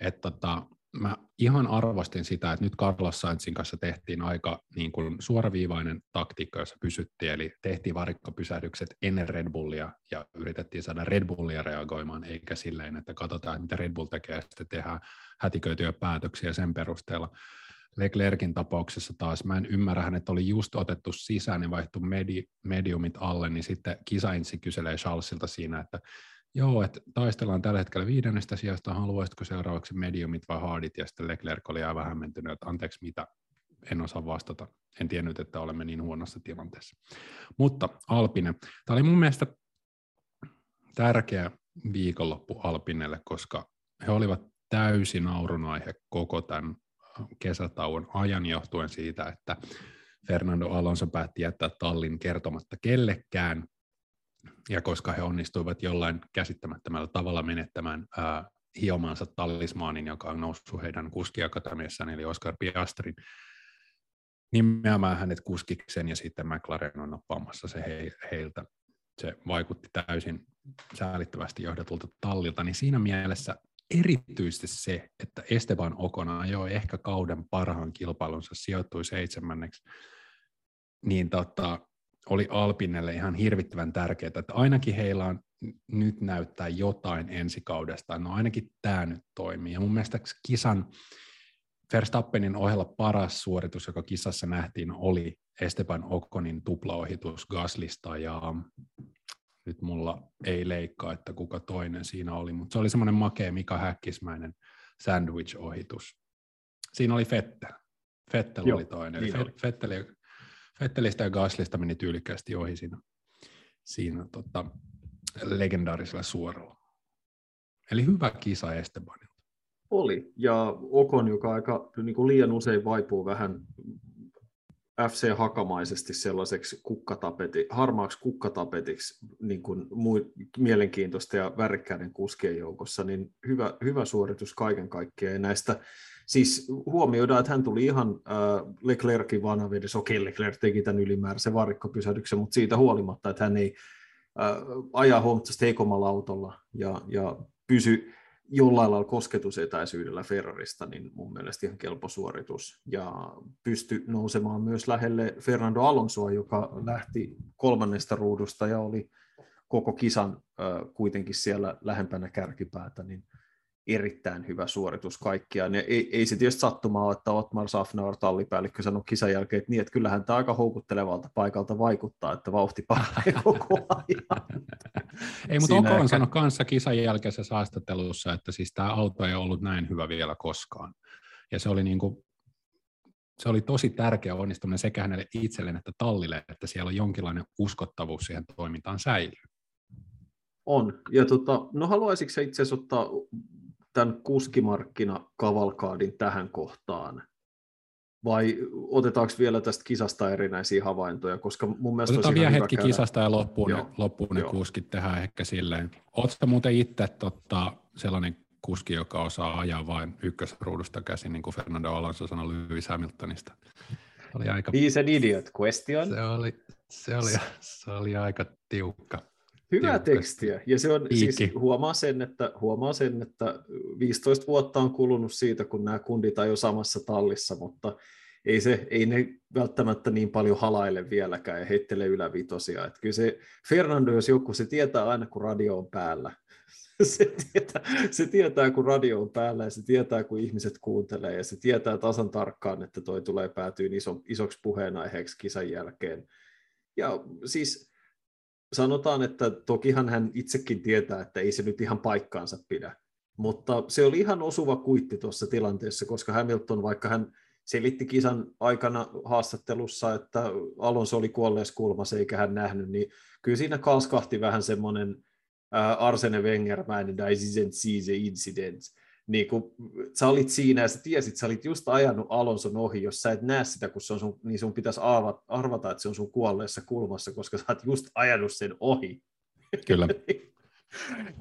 että tota, mä ihan arvostin sitä, että nyt Carlos Sainzin kanssa tehtiin aika niin kuin suoraviivainen taktiikka, jossa pysyttiin, eli tehtiin varikkopysähdykset ennen Red Bullia ja yritettiin saada Red Bullia reagoimaan, eikä silleen, että katsotaan, mitä Red Bull tekee ja sitten tehdään hätiköityjä päätöksiä sen perusteella. Leclerkin tapauksessa taas, mä en ymmärrä, hänet. Oli just otettu sisään ja vaihtu medi, mediumit alle, niin sitten kisainsi kyselee Charlesilta siinä, että Joo, että taistellaan tällä hetkellä viidennestä sijasta, haluaisitko seuraavaksi mediumit vai hardit, ja sitten Leclerc oli aivan hämmentynyt, että anteeksi mitä, en osaa vastata. En tiennyt, että olemme niin huonossa tilanteessa. Mutta Alpine, tämä oli mun mielestä tärkeä viikonloppu Alpinelle, koska he olivat täysin naurun aihe koko tämän kesätauon ajan johtuen siitä, että Fernando Alonso päätti jättää tallin kertomatta kellekään, ja koska he onnistuivat jollain käsittämättömällä tavalla menettämään ää, hiomaansa talismaanin, joka on noussut heidän kuskiakatemiassaan, eli Oscar Piastrin, nimeämään hänet kuskiksen, ja sitten McLaren on nappaamassa se he, heiltä. Se vaikutti täysin säälittävästi johdetulta tallilta, niin siinä mielessä erityisesti se, että Esteban Okona ajoi ehkä kauden parhaan kilpailunsa, sijoittui seitsemänneksi, niin tota, oli Alpinelle ihan hirvittävän tärkeää, että ainakin heillä on nyt näyttää jotain ensi kaudesta, no ainakin tämä nyt toimii. Ja mun mielestä kisan Verstappenin ohella paras suoritus, joka kisassa nähtiin, oli Esteban Okonin tuplaohitus Gaslista ja nyt mulla ei leikkaa, että kuka toinen siinä oli, mutta se oli semmoinen makea Mika Häkkismäinen sandwich-ohitus. Siinä oli Fettel. Fettel Joo, oli toinen. Niin oli. Fetteli, Fettelistä ja Gaslista meni tyylikkäästi ohi siinä, siinä tota, legendaarisella suoralla. Eli hyvä kisa Estebanilta. Oli, ja Okon, joka aika niin kuin liian usein vaipuu vähän FC-hakamaisesti sellaiseksi kukkatapeti, harmaaksi kukkatapetiksi niin kuin muu, mielenkiintoista ja värikkäiden kuskien joukossa, niin hyvä, hyvä suoritus kaiken kaikkiaan. Ja näistä siis huomioidaan, että hän tuli ihan äh, Leclercin vanavedessä, okei Leclerc teki tämän ylimääräisen varikkopysähdyksen, mutta siitä huolimatta, että hän ei äh, ajaa huomattavasti heikommalla autolla ja, ja pysy jollain lailla kosketusetäisyydellä Ferrarista, niin mun mielestä ihan kelpo suoritus. Ja pysty nousemaan myös lähelle Fernando Alonsoa, joka lähti kolmannesta ruudusta ja oli koko kisan äh, kuitenkin siellä lähempänä kärkipäätä, niin erittäin hyvä suoritus kaikkiaan. Ja ei, ei se tietysti sattumaa että Otmar Safnauer tallipäällikkö sanoi kisan jälkeen, että niin, että kyllähän tämä aika houkuttelevalta paikalta vaikuttaa, että vauhti paranee (laughs) koko ajan. ei, mutta Oko on sanonut kanssa kisan jälkeisessä haastattelussa, että siis tämä auto ei ollut näin hyvä vielä koskaan. Ja se oli niin kuin se oli tosi tärkeä onnistuminen sekä hänelle itselleen että tallille, että siellä on jonkinlainen uskottavuus siihen toimintaan säilyy. On. Ja tota, no haluaisitko itse asiassa ottaa tämän kuskimarkkinakavalkaadin tähän kohtaan? Vai otetaanko vielä tästä kisasta erinäisiä havaintoja? Koska mun mielestä Otetaan vielä hetki käydä. kisasta ja loppuun, ne, loppuun ne kuskit tehdään ehkä silleen. Oletko muuten itse totta, sellainen kuski, joka osaa ajaa vain ykkösruudusta käsin, niin kuin Fernando Alonso sanoi Lewis Hamiltonista? Oli aika... He's an idiot question. Se oli, se oli, se oli aika tiukka. Hyvää tekstiä, ja se on Piikki. siis, huomaa sen, että, huomaa sen, että 15 vuotta on kulunut siitä, kun nämä kundit jo samassa tallissa, mutta ei, se, ei ne välttämättä niin paljon halaile vieläkään ja heittele ylävitosia. Että kyllä se Fernando, jos joku, se tietää aina, kun radio on päällä. (laughs) se, tietää, se tietää, kun radio on päällä ja se tietää, kun ihmiset kuuntelee ja se tietää tasan tarkkaan, että toi tulee päätyyn iso, isoksi puheenaiheeksi kisan jälkeen. Ja siis sanotaan, että tokihan hän itsekin tietää, että ei se nyt ihan paikkaansa pidä. Mutta se oli ihan osuva kuitti tuossa tilanteessa, koska Hamilton, vaikka hän selitti kisan aikana haastattelussa, että Alonso oli kuolleessa kulmassa eikä hän nähnyt, niin kyllä siinä kalskahti vähän semmoinen Arsene Wenger-mäinen the incident niin kun sä olit siinä ja sä tiesit, sä olit just ajanut Alonson ohi, jos sä et näe sitä, kun se on sun, niin sun pitäisi arvata, arvata, että se on sun kuolleessa kulmassa, koska sä oot just ajanut sen ohi. Kyllä. (laughs)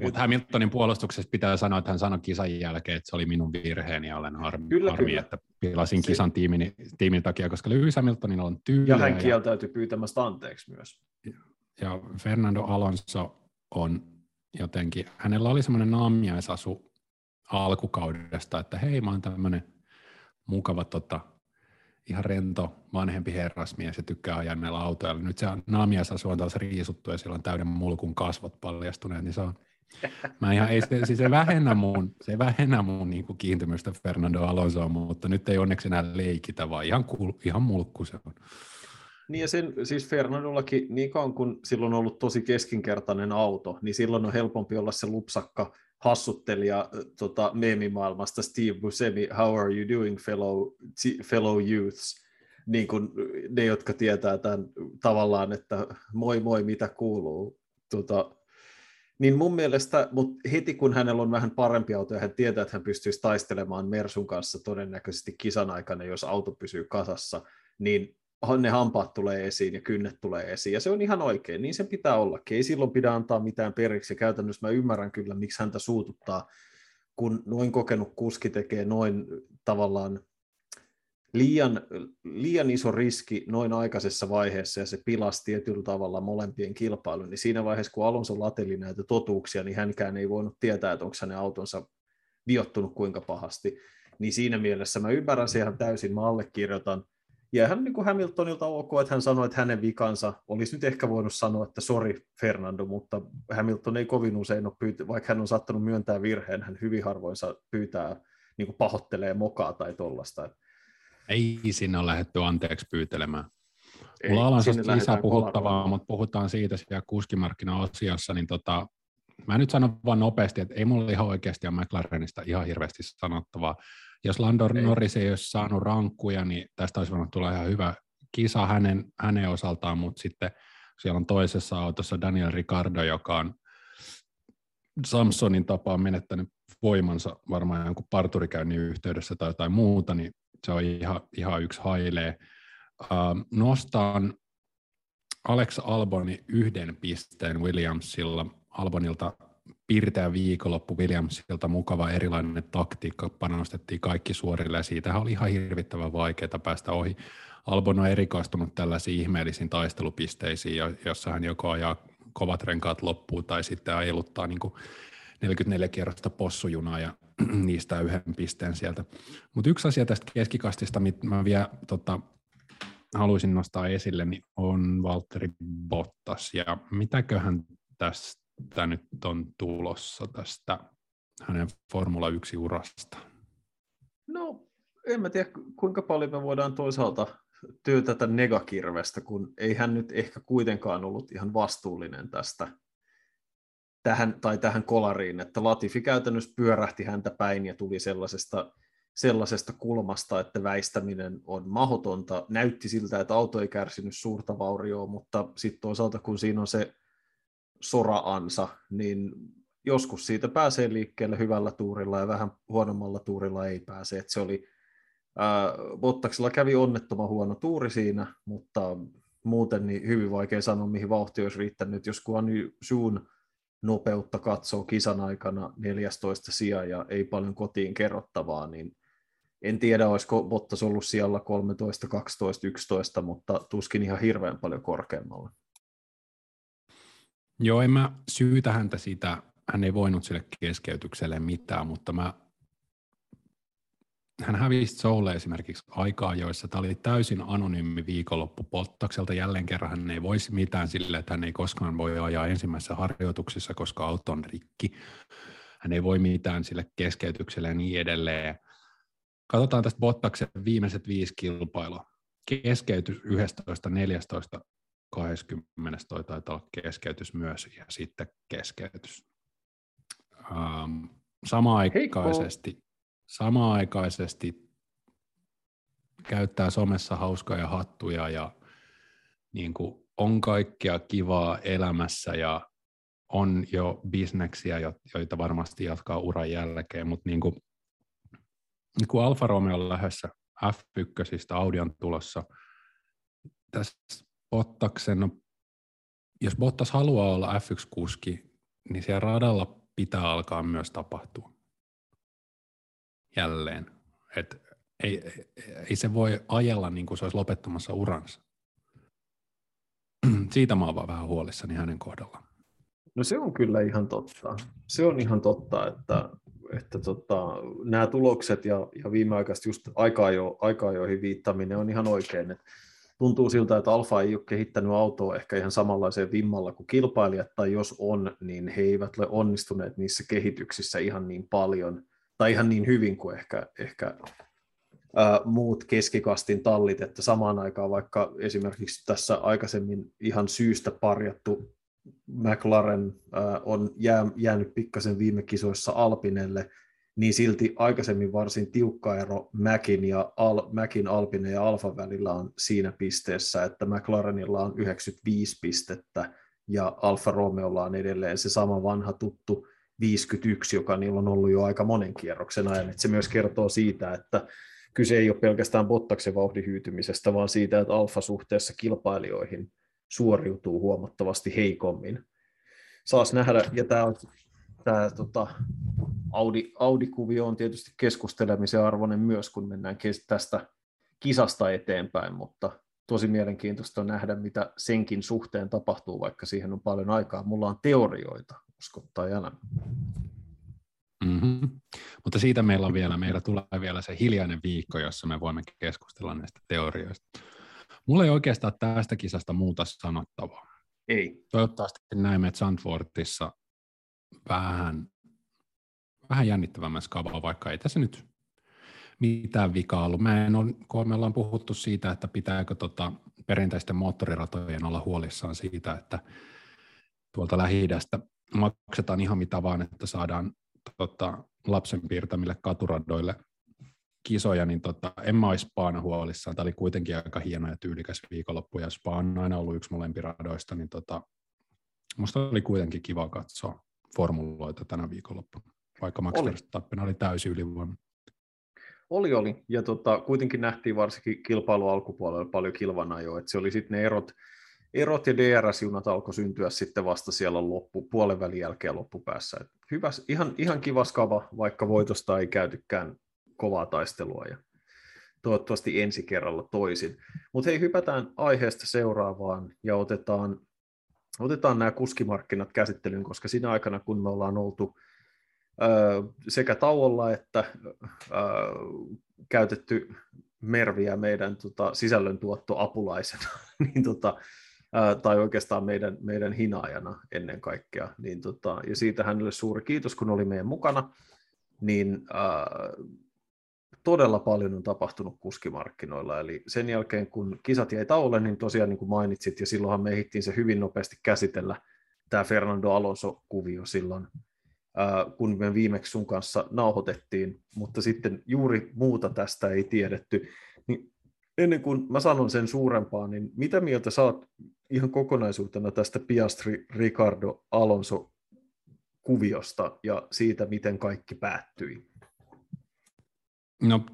Mutta Hamiltonin puolustuksessa pitää sanoa, että hän sanoi kisan jälkeen, että se oli minun virheeni ja olen harmi, kyllä, harmi kyllä. että pilasin se... kisan tiimin, tiimin takia, koska Lewis Hamiltonilla on tyyliä. Ja hän kieltäytyi pyytämästä anteeksi myös. Ja Fernando Alonso on jotenkin, hänellä oli semmoinen naamiaisasu alkukaudesta, että hei, mä oon tämmöinen mukava tota, ihan rento vanhempi herrasmies ja tykkää ajaa näillä autoilla. Nyt se naamiasasu on taas riisuttu ja siellä on täyden mulkun kasvot paljastuneet, niin se on Mä ihan, ei, se, siis se vähennä mun, se vähennä mun niin kuin kiintymystä Fernando Alonsoa, mutta nyt ei onneksi enää leikitä, vaan ihan, kul, ihan mulkku se on. Niin ja sen, siis Fernandollakin, niin kauan kun silloin on ollut tosi keskinkertainen auto, niin silloin on helpompi olla se lupsakka hassuttelija tota, meemimaailmasta Steve Buscemi, how are you doing fellow, fellow youths, niin kuin ne, jotka tietää tämän tavallaan, että moi moi, mitä kuuluu. Tota, niin mun mielestä, mutta heti kun hänellä on vähän parempi auto ja hän tietää, että hän pystyisi taistelemaan Mersun kanssa todennäköisesti kisan aikana, jos auto pysyy kasassa, niin ne hampaat tulee esiin ja kynnet tulee esiin, ja se on ihan oikein, niin sen pitää ollakin. Ei silloin pidä antaa mitään periksi, ja käytännössä mä ymmärrän kyllä, miksi häntä suututtaa, kun noin kokenut kuski tekee noin tavallaan liian, liian iso riski noin aikaisessa vaiheessa, ja se pilasi tietyllä tavalla molempien kilpailun, niin siinä vaiheessa, kun Alonso lateli näitä totuuksia, niin hänkään ei voinut tietää, että onko hänen autonsa viottunut kuinka pahasti. Niin siinä mielessä mä ymmärrän se ihan täysin, mä allekirjoitan, ja hän niin kuin Hamiltonilta ok, että hän sanoi, että hänen vikansa olisi nyt ehkä voinut sanoa, että sori Fernando, mutta Hamilton ei kovin usein ole pyytä, vaikka hän on saattanut myöntää virheen, hän hyvin harvoin saa pyytää, niin kuin pahoittelee mokaa tai tollasta. Ei sinne ole lähdetty anteeksi pyytelemään. Mulla on lisää puhuttavaa, mutta puhutaan siitä siellä kuskimarkkina-osiossa, niin tota, mä nyt sanon vaan nopeasti, että ei mulla ihan oikeasti ole McLarenista ihan hirveästi sanottavaa. Jos Landor ei. Norris ei olisi saanut rankkuja, niin tästä olisi voinut tulla ihan hyvä kisa hänen, hänen osaltaan, mutta sitten siellä on toisessa autossa Daniel Ricardo, joka on Samsonin tapaan menettänyt voimansa varmaan jonkun parturikäynnin yhteydessä tai jotain muuta, niin se on ihan, ihan yksi hailee. Uh, nostan Alex Alboni yhden pisteen Williamsilla. Albonilta pirteä viikonloppu Williamsilta mukava erilainen taktiikka, panostettiin kaikki suorille ja siitä oli ihan hirvittävän vaikeaa päästä ohi. Albon on erikoistunut tällaisiin ihmeellisiin taistelupisteisiin, jossa hän joko ajaa kovat renkaat loppuun tai sitten ajeluttaa niin 44 kierrosta possujunaa ja (clears throat) niistä yhden pisteen sieltä. Mutta yksi asia tästä keskikastista, mitä mä vielä tota, haluaisin nostaa esille, niin on Valtteri Bottas. Ja mitäköhän tästä nyt on tulossa tästä hänen Formula 1-urasta? No, en mä tiedä kuinka paljon me voidaan toisaalta työtätä negakirvestä, kun ei hän nyt ehkä kuitenkaan ollut ihan vastuullinen tästä tähän, tai tähän kolariin, että Latifi käytännössä pyörähti häntä päin ja tuli sellaisesta, sellaisesta kulmasta, että väistäminen on mahdotonta. Näytti siltä, että auto ei kärsinyt suurta vaurioa, mutta sitten toisaalta kun siinä on se sora-ansa, niin joskus siitä pääsee liikkeelle hyvällä tuurilla ja vähän huonommalla tuurilla ei pääse. Et se oli, ää, Bottaksella kävi onnettoman huono tuuri siinä, mutta muuten niin hyvin vaikea sanoa, mihin vauhti olisi riittänyt. Jos Guan Suun nopeutta katsoo kisan aikana 14 sija ja ei paljon kotiin kerrottavaa, niin en tiedä, olisiko Bottas ollut siellä 13, 12, 11, mutta tuskin ihan hirveän paljon korkeammalla. Joo, en mä syytä häntä siitä, hän ei voinut sille keskeytykselle mitään, mutta mä hän hävisi Soulle esimerkiksi aikaa, joissa tämä oli täysin anonyymi viikonloppu Pottakselta. Jälleen kerran hän ei voisi mitään sille, että hän ei koskaan voi ajaa ensimmäisessä harjoituksessa, koska auto on rikki. Hän ei voi mitään sille keskeytykselle ja niin edelleen. Katsotaan tästä Bottaksen viimeiset viisi kilpailua. Keskeytys 11, 14, 20 toi taitaa olla keskeytys myös ja sitten keskeytys. Ähm, sama-aikaisesti samaaikaisesti käyttää somessa hauskoja hattuja ja niin kuin on kaikkea kivaa elämässä ja on jo bisneksiä, joita varmasti jatkaa uran jälkeen, mutta niin kuin, niin kuin Alfa Romeo on lähdössä F1, Audi on tulossa, tässä Bottaksen, no, jos Bottas haluaa olla F1-kuski, niin siellä radalla pitää alkaa myös tapahtua jälleen. Et ei, ei se voi ajella niin kuin se olisi lopettamassa uransa. (clears throat) Siitä mä oon vaan vähän huolissani hänen kohdallaan. No se on kyllä ihan totta. Se on ihan totta, että, että tota, nämä tulokset ja, ja viimeaikaiset just aika, jo, aika joihin viittaminen on ihan oikein. Että tuntuu siltä, että Alfa ei ole kehittänyt autoa ehkä ihan samanlaiseen vimmalla kuin kilpailijat, tai jos on, niin he eivät ole onnistuneet niissä kehityksissä ihan niin paljon – tai ihan niin hyvin kuin ehkä, ehkä ää, muut keskikastin tallit, että samaan aikaan vaikka esimerkiksi tässä aikaisemmin ihan syystä parjattu McLaren ää, on jää, jäänyt pikkasen viime kisoissa Alpinelle, niin silti aikaisemmin varsin tiukka ero Mäkin, ja Al, Mäkin Alpine ja Alfa välillä on siinä pisteessä, että McLarenilla on 95 pistettä ja Alfa Romeolla on edelleen se sama vanha tuttu 51, joka niillä on ollut jo aika monen kierroksen ajan. Että se myös kertoo siitä, että kyse ei ole pelkästään Bottaksen vauhdin hyytymisestä, vaan siitä, että alfa suhteessa kilpailijoihin suoriutuu huomattavasti heikommin. Saas nähdä, ja tämä, tämä tota, Audi, Audi-kuvio on tietysti keskustelemisen arvoinen myös, kun mennään tästä kisasta eteenpäin, mutta tosi mielenkiintoista nähdä, mitä senkin suhteen tapahtuu, vaikka siihen on paljon aikaa. Mulla on teorioita, usko tai älä. Mm-hmm. Mutta siitä meillä on vielä, meillä tulee vielä se hiljainen viikko, jossa me voimme keskustella näistä teorioista. Mulla ei oikeastaan tästä kisasta muuta sanottavaa. Ei. Toivottavasti näemme Zandvoortissa vähän, vähän jännittävämmässä kavaa, vaikka ei tässä nyt mitään vikaa ollut. Mä en ole, kun me ollaan puhuttu siitä, että pitääkö tota perinteisten moottoriratojen olla huolissaan siitä, että tuolta lähi maksetaan ihan mitä vaan, että saadaan tota, lapsen piirtämille katuradoille kisoja, niin tota, en mä olisi Spaana huolissaan. Tämä oli kuitenkin aika hieno ja tyylikäs viikonloppu, ja Spa on aina ollut yksi molempiradoista, niin tota, musta oli kuitenkin kiva katsoa formuloita tänä viikonloppuna, vaikka Max Verstappen oli täysin ylivoimainen. Oli, oli. Ja tota, kuitenkin nähtiin varsinkin kilpailu alkupuolella paljon kilvana jo, että se oli sitten ne erot, erot ja DRS-junat alkoi syntyä sitten vasta siellä loppu, puolen välin jälkeen loppupäässä. Et hyvä, ihan, ihan kiva skava, vaikka voitosta ei käytykään kovaa taistelua ja toivottavasti ensi kerralla toisin. Mutta hei, hypätään aiheesta seuraavaan ja otetaan, otetaan nämä kuskimarkkinat käsittelyyn, koska siinä aikana, kun me ollaan oltu sekä tauolla että käytetty Merviä meidän tota, sisällöntuottoapulaisena, (laughs) niin tota, tai oikeastaan meidän, meidän hinaajana ennen kaikkea. Niin tota, ja siitä hänelle suuri kiitos, kun oli meidän mukana. Niin ää, todella paljon on tapahtunut kuskimarkkinoilla. Eli sen jälkeen, kun kisat jäi tauolle, niin tosiaan niin kuin mainitsit, ja silloinhan me ehdittiin se hyvin nopeasti käsitellä, tämä Fernando Alonso-kuvio silloin kun me viimeksi sun kanssa nauhoitettiin, mutta sitten juuri muuta tästä ei tiedetty. Niin ennen kuin mä sanon sen suurempaa, niin mitä mieltä saat ihan kokonaisuutena tästä Piastri Ricardo Alonso kuviosta ja siitä, miten kaikki päättyi? No,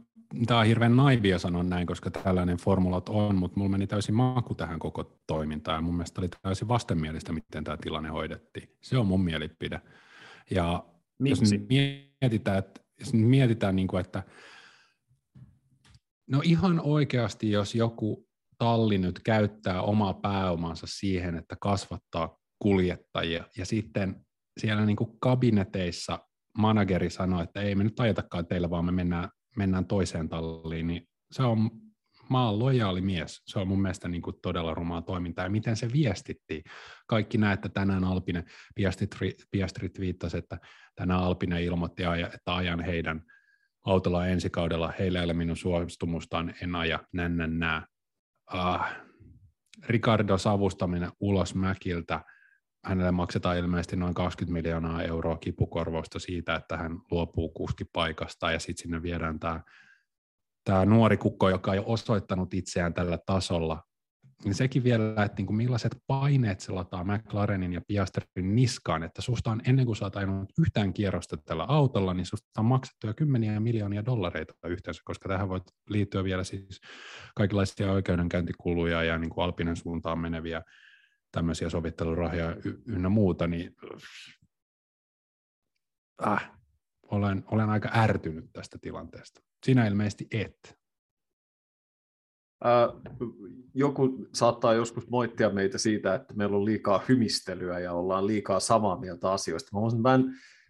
tämä on hirveän naivia sanoa näin, koska tällainen formulat on, mutta mulla meni täysin maku tähän koko toimintaan, ja mun mielestä oli täysin vastenmielistä, miten tämä tilanne hoidettiin. Se on mun mielipide. Ja Miksi? jos mietitään, että, jos mietitään niin kuin, että no ihan oikeasti, jos joku talli nyt käyttää omaa pääomansa siihen, että kasvattaa kuljettajia, ja sitten siellä niin kuin kabineteissa manageri sanoo, että ei me nyt ajatakaan teillä, vaan me mennään, mennään toiseen talliin, niin se on oon lojaali mies. Se on mun mielestä niin kuin todella rumaa toimintaa. Ja miten se viestitti? Kaikki näette tänään Alpine, Piastrit, Piastrit viittasi, että tänään Alpine ilmoitti, että ajan heidän autolla ensi kaudella. Heillä ei ole minun suostumustaan, en aja, nän, nän, nää. Uh, Ricardo savustaminen ulos Mäkiltä. Hänelle maksetaan ilmeisesti noin 20 miljoonaa euroa kipukorvausta siitä, että hän luopuu kuskipaikasta ja sitten sinne viedään tämä tämä nuori kukko, joka ei osoittanut itseään tällä tasolla, niin sekin vielä, että niin kuin millaiset paineet se lataa McLarenin ja Piastrin niskaan, että susta on ennen kuin sä oot yhtään kierrosta tällä autolla, niin susta on maksettu jo kymmeniä miljoonia dollareita yhteensä, koska tähän voi liittyä vielä siis kaikenlaisia oikeudenkäyntikuluja ja niin kuin Alpinen suuntaan meneviä tämmöisiä sovittelurahoja ynnä muuta, niin äh, olen, olen aika ärtynyt tästä tilanteesta. Sinä ilmeisesti et. joku saattaa joskus moittia meitä siitä, että meillä on liikaa hymistelyä ja ollaan liikaa samaa mieltä asioista. Mä en,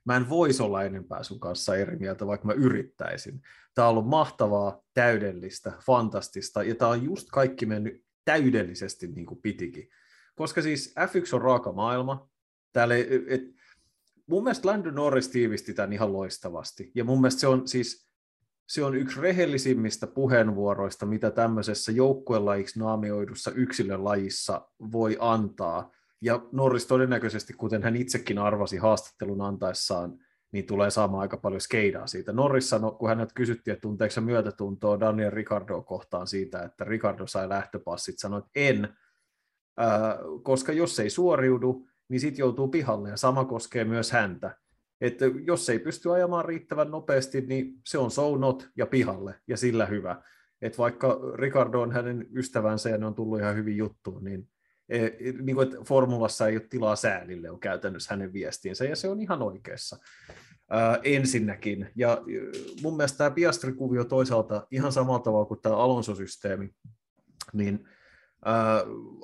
mä en voisi olla enempää sun kanssa eri mieltä, vaikka mä yrittäisin. Tämä on ollut mahtavaa, täydellistä, fantastista, ja tämä on just kaikki mennyt täydellisesti niin kuin pitikin. Koska siis F1 on raaka maailma. Täällä, et, mun mielestä Landon Norris tiivisti tämän ihan loistavasti. Ja mun mielestä se on siis se on yksi rehellisimmistä puheenvuoroista, mitä tämmöisessä joukkuelajiksi naamioidussa yksilölajissa voi antaa. Ja Norris todennäköisesti, kuten hän itsekin arvasi haastattelun antaessaan, niin tulee saamaan aika paljon skeidaa siitä. Norris sanoi, kun hänet kysyttiin, että tunteeko se myötätuntoa Daniel Ricardo kohtaan siitä, että Ricardo sai lähtöpassit, sanoi, että en, koska jos ei suoriudu, niin sitten joutuu pihalle, ja sama koskee myös häntä että jos ei pysty ajamaan riittävän nopeasti, niin se on so not ja pihalle, ja sillä hyvä. Että vaikka Ricardo on hänen ystävänsä ja ne on tullut ihan hyvin juttuun, niin, e, niin kuin, formulassa ei ole tilaa säälille, on käytännössä hänen viestinsä, ja se on ihan oikeassa. Ää, ensinnäkin. Ja mun mielestä tämä Piastri-kuvio toisaalta ihan samalla tavalla kuin tämä Alonso-systeemi, niin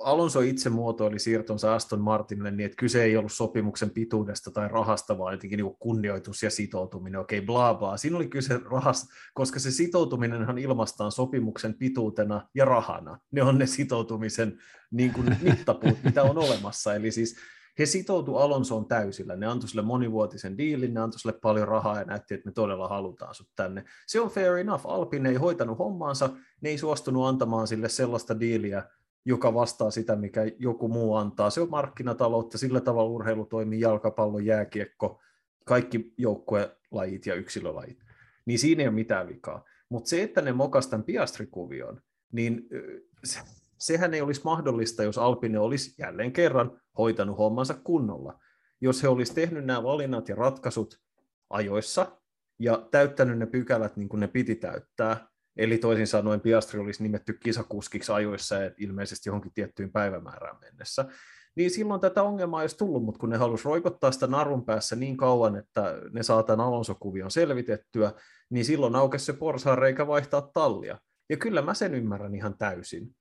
Alonso itse muotoili siirtonsa Aston Martinille niin, että kyse ei ollut sopimuksen pituudesta tai rahasta, vaan jotenkin niin kunnioitus ja sitoutuminen, okei, okay, bla bla. Siinä oli kyse rahasta, koska se sitoutuminenhan ilmastaan sopimuksen pituutena ja rahana. Ne on ne sitoutumisen niin kuin (laughs) mittapuut, mitä on olemassa. Eli siis he sitoutu Alonsoon täysillä. Ne antoi sille monivuotisen diilin, ne antoi sille paljon rahaa ja näytti, että me todella halutaan sut tänne. Se on fair enough. Alpin ei hoitanut hommaansa, ne ei suostunut antamaan sille sellaista diiliä, joka vastaa sitä, mikä joku muu antaa. Se on markkinataloutta, sillä tavalla urheilu toimii, jalkapallo, jääkiekko, kaikki joukkuelajit ja yksilölajit. Niin siinä ei ole mitään vikaa. Mutta se, että ne mokas tämän Piastri-kuvion, niin se, sehän ei olisi mahdollista, jos Alpine olisi jälleen kerran hoitanut hommansa kunnolla. Jos he olisi tehnyt nämä valinnat ja ratkaisut ajoissa ja täyttänyt ne pykälät niin kuin ne piti täyttää, eli toisin sanoen Piastri olisi nimetty kisakuskiksi ajoissa ja ilmeisesti johonkin tiettyyn päivämäärään mennessä, niin silloin tätä ongelmaa olisi tullut, mutta kun ne halusi roikottaa sitä narun päässä niin kauan, että ne saa tämän Alonso-kuvion selvitettyä, niin silloin aukesi se reikä vaihtaa tallia. Ja kyllä mä sen ymmärrän ihan täysin.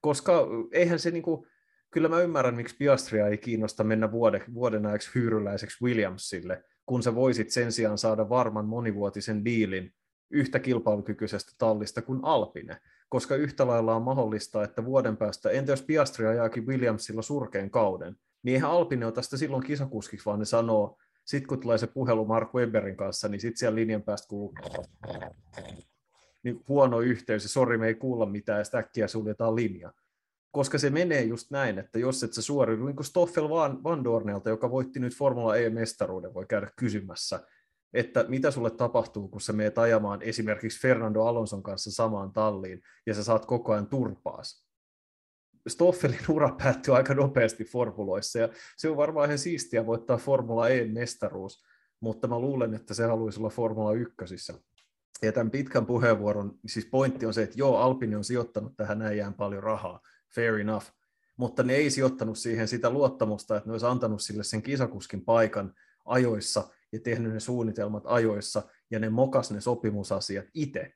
Koska eihän se niinku, kyllä mä ymmärrän, miksi Piastria ei kiinnosta mennä vuode, vuoden ajaksi hyyryläiseksi Williamsille, kun sä voisit sen sijaan saada varman monivuotisen diilin yhtä kilpailukykyisestä tallista kuin Alpine, koska yhtä lailla on mahdollista, että vuoden päästä, entä jos Piastri ajaakin Williamsilla surkeen kauden, niin eihän Alpine ole tästä silloin kisakuskiksi, vaan ne sanoo, sitten kun tulee se puhelu Mark Webberin kanssa, niin sitten siellä linjan päästä kuuluu niin huono yhteys, ja sori, me ei kuulla mitään, ja sitä äkkiä suljetaan linja. Koska se menee just näin, että jos et sä suoriudu, niin kuin Stoffel Van, Van Dornelta, joka voitti nyt Formula E-mestaruuden, voi käydä kysymässä, että mitä sulle tapahtuu, kun sä meet ajamaan esimerkiksi Fernando Alonson kanssa samaan talliin, ja sä saat koko ajan turpaas. Stoffelin ura (laughs) päättyy aika nopeasti formuloissa, ja se on varmaan ihan siistiä voittaa Formula E-mestaruus, mutta mä luulen, että se haluaisi olla Formula 1. Ja tämän pitkän puheenvuoron, siis pointti on se, että joo, Alpini on sijoittanut tähän äijään paljon rahaa, fair enough, mutta ne ei sijoittanut siihen sitä luottamusta, että ne olisi antanut sille sen kisakuskin paikan ajoissa ja tehnyt ne suunnitelmat ajoissa ja ne mokas ne sopimusasiat itse.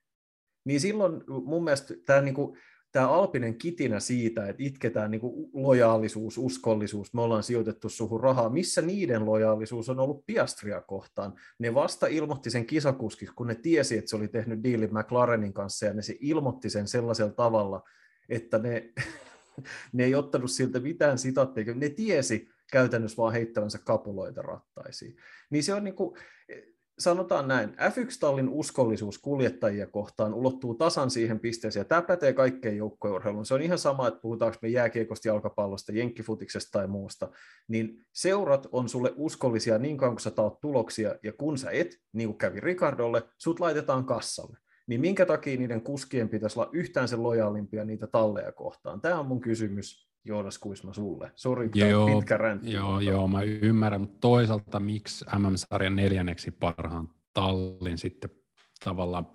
Niin silloin mun mielestä tämä niinku, tämä Alpinen kitinä siitä, että itketään niin kuin lojaalisuus, uskollisuus, me ollaan sijoitettu suhun rahaa, missä niiden lojaalisuus on ollut Piastria kohtaan. Ne vasta ilmoitti sen kisakuskiksi, kun ne tiesi, että se oli tehnyt diilin McLarenin kanssa, ja ne se ilmoitti sen sellaisella tavalla, että ne, (laughs) ne ei ottanut siltä mitään sitaatteja, ne tiesi käytännössä vaan heittävänsä kapuloita rattaisiin. Niin se on niin kuin, sanotaan näin, F1-tallin uskollisuus kuljettajia kohtaan ulottuu tasan siihen pisteeseen, ja tämä pätee kaikkeen joukkourheiluun. Se on ihan sama, että puhutaanko me jääkiekosta, jalkapallosta, jenkkifutiksesta tai muusta, niin seurat on sulle uskollisia niin kauan, kun sä taot tuloksia, ja kun sä et, niin kuin kävi Ricardolle, sut laitetaan kassalle. Niin minkä takia niiden kuskien pitäisi olla yhtään sen lojaalimpia niitä talleja kohtaan? Tämä on mun kysymys Joonas Kuisma sulle. Sori, joo, pitkä räntti. Joo, joo, mä ymmärrän, mutta toisaalta miksi MM-sarjan neljänneksi parhaan tallin sitten tavallaan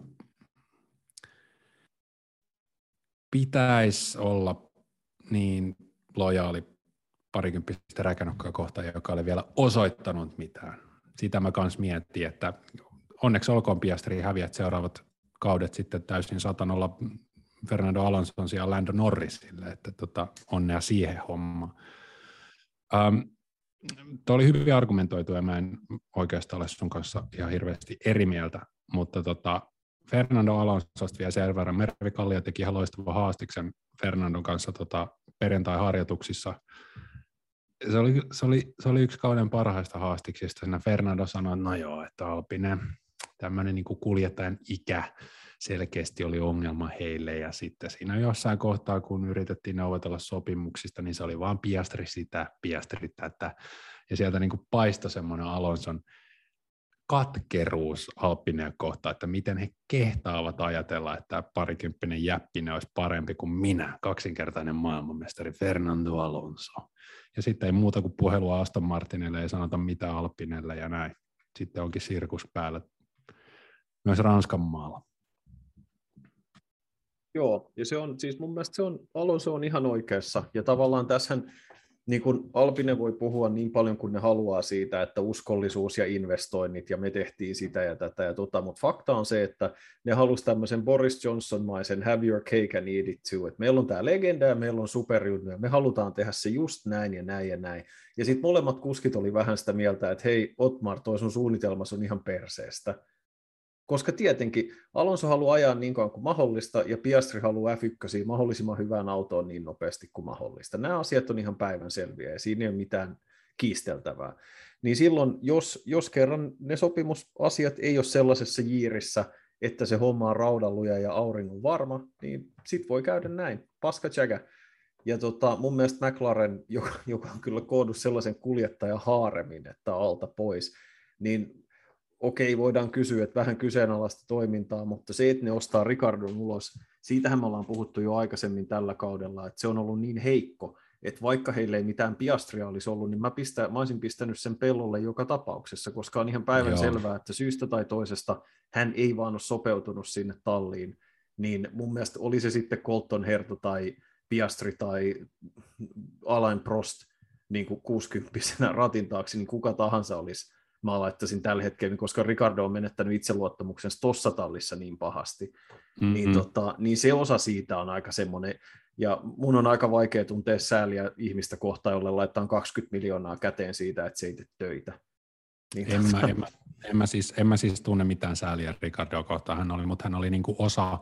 pitäisi olla niin lojaali parikymppistä räkänokkaa kohtaan, joka oli vielä osoittanut mitään. Sitä mä kans mietin, että onneksi olkoon Piastri häviät seuraavat kaudet sitten täysin satanolla Fernando Alonson sijaan Lando Norrisille, että tota, onnea siihen hommaan. Um, Tuo oli hyvin argumentoitu ja mä en oikeastaan ole sun kanssa ihan hirveästi eri mieltä, mutta tota, Fernando Alonsosta vielä sen verran. Mervi Kallio teki ihan loistavan haastiksen Fernandon kanssa tota, perjantai-harjoituksissa. Se oli, se, oli, se oli yksi kauden parhaista haastiksista. Siinä Fernando sanoi, että no joo, että Alpine, tämmöinen niin kuljettajan ikä, selkeästi oli ongelma heille ja sitten siinä jossain kohtaa, kun yritettiin neuvotella sopimuksista, niin se oli vaan piastri sitä, piastri tätä ja sieltä niin kuin paistoi semmoinen Alonson katkeruus Alppinen kohtaan, että miten he kehtaavat ajatella, että parikymppinen jäppinen olisi parempi kuin minä, kaksinkertainen maailmanmestari Fernando Alonso. Ja sitten ei muuta kuin puhelua Aston Martinille, ei sanota mitä Alppinelle ja näin. Sitten onkin sirkus päällä myös Ranskan maalla. Joo, ja se on, siis mun mielestä se on, Alonso on ihan oikeassa, ja tavallaan tässähän niin kun Alpine voi puhua niin paljon kuin ne haluaa siitä, että uskollisuus ja investoinnit, ja me tehtiin sitä ja tätä ja tota, mutta fakta on se, että ne halusi tämmöisen Boris Johnson-maisen have your cake and eat it too, että meillä on tämä legenda ja meillä on superjuttu, me halutaan tehdä se just näin ja näin ja näin. Ja sitten molemmat kuskit oli vähän sitä mieltä, että hei Otmar, toi sun suunnitelmassa on ihan perseestä koska tietenkin Alonso haluaa ajaa niin kauan kuin mahdollista, ja Piastri haluaa F1 mahdollisimman hyvään autoon niin nopeasti kuin mahdollista. Nämä asiat on ihan päivän selviä, ja siinä ei ole mitään kiisteltävää. Niin silloin, jos, jos kerran ne sopimusasiat ei ole sellaisessa jiirissä, että se homma on raudalluja ja auringon varma, niin sit voi käydä näin, paska tsäkä. ja tota, mun mielestä McLaren, joka, joka on kyllä koodus sellaisen kuljettajan haaremin, että alta pois, niin okei, voidaan kysyä, että vähän kyseenalaista toimintaa, mutta se, että ne ostaa Ricardon ulos, siitähän me ollaan puhuttu jo aikaisemmin tällä kaudella, että se on ollut niin heikko, että vaikka heille ei mitään piastria olisi ollut, niin mä, pistä, mä olisin pistänyt sen pellolle joka tapauksessa, koska on ihan päivän Joo. selvää, että syystä tai toisesta hän ei vaan ole sopeutunut sinne talliin, niin mun mielestä oli se sitten Colton Herto tai Piastri tai Alain Prost niin kuin 60 ratin taakse, niin kuka tahansa olisi mä laittaisin tällä hetkellä, koska Ricardo on menettänyt itseluottamuksen tuossa tallissa niin pahasti, mm-hmm. niin, tota, niin se osa siitä on aika semmoinen, ja mun on aika vaikea tuntea sääliä ihmistä kohtaan, jolle laittaa 20 miljoonaa käteen siitä, että se ei tee töitä. Niin en, mä, en, mä, en, mä siis, en mä siis tunne mitään sääliä Ricardo kohtaan, hän oli, mutta hän oli niin kuin osa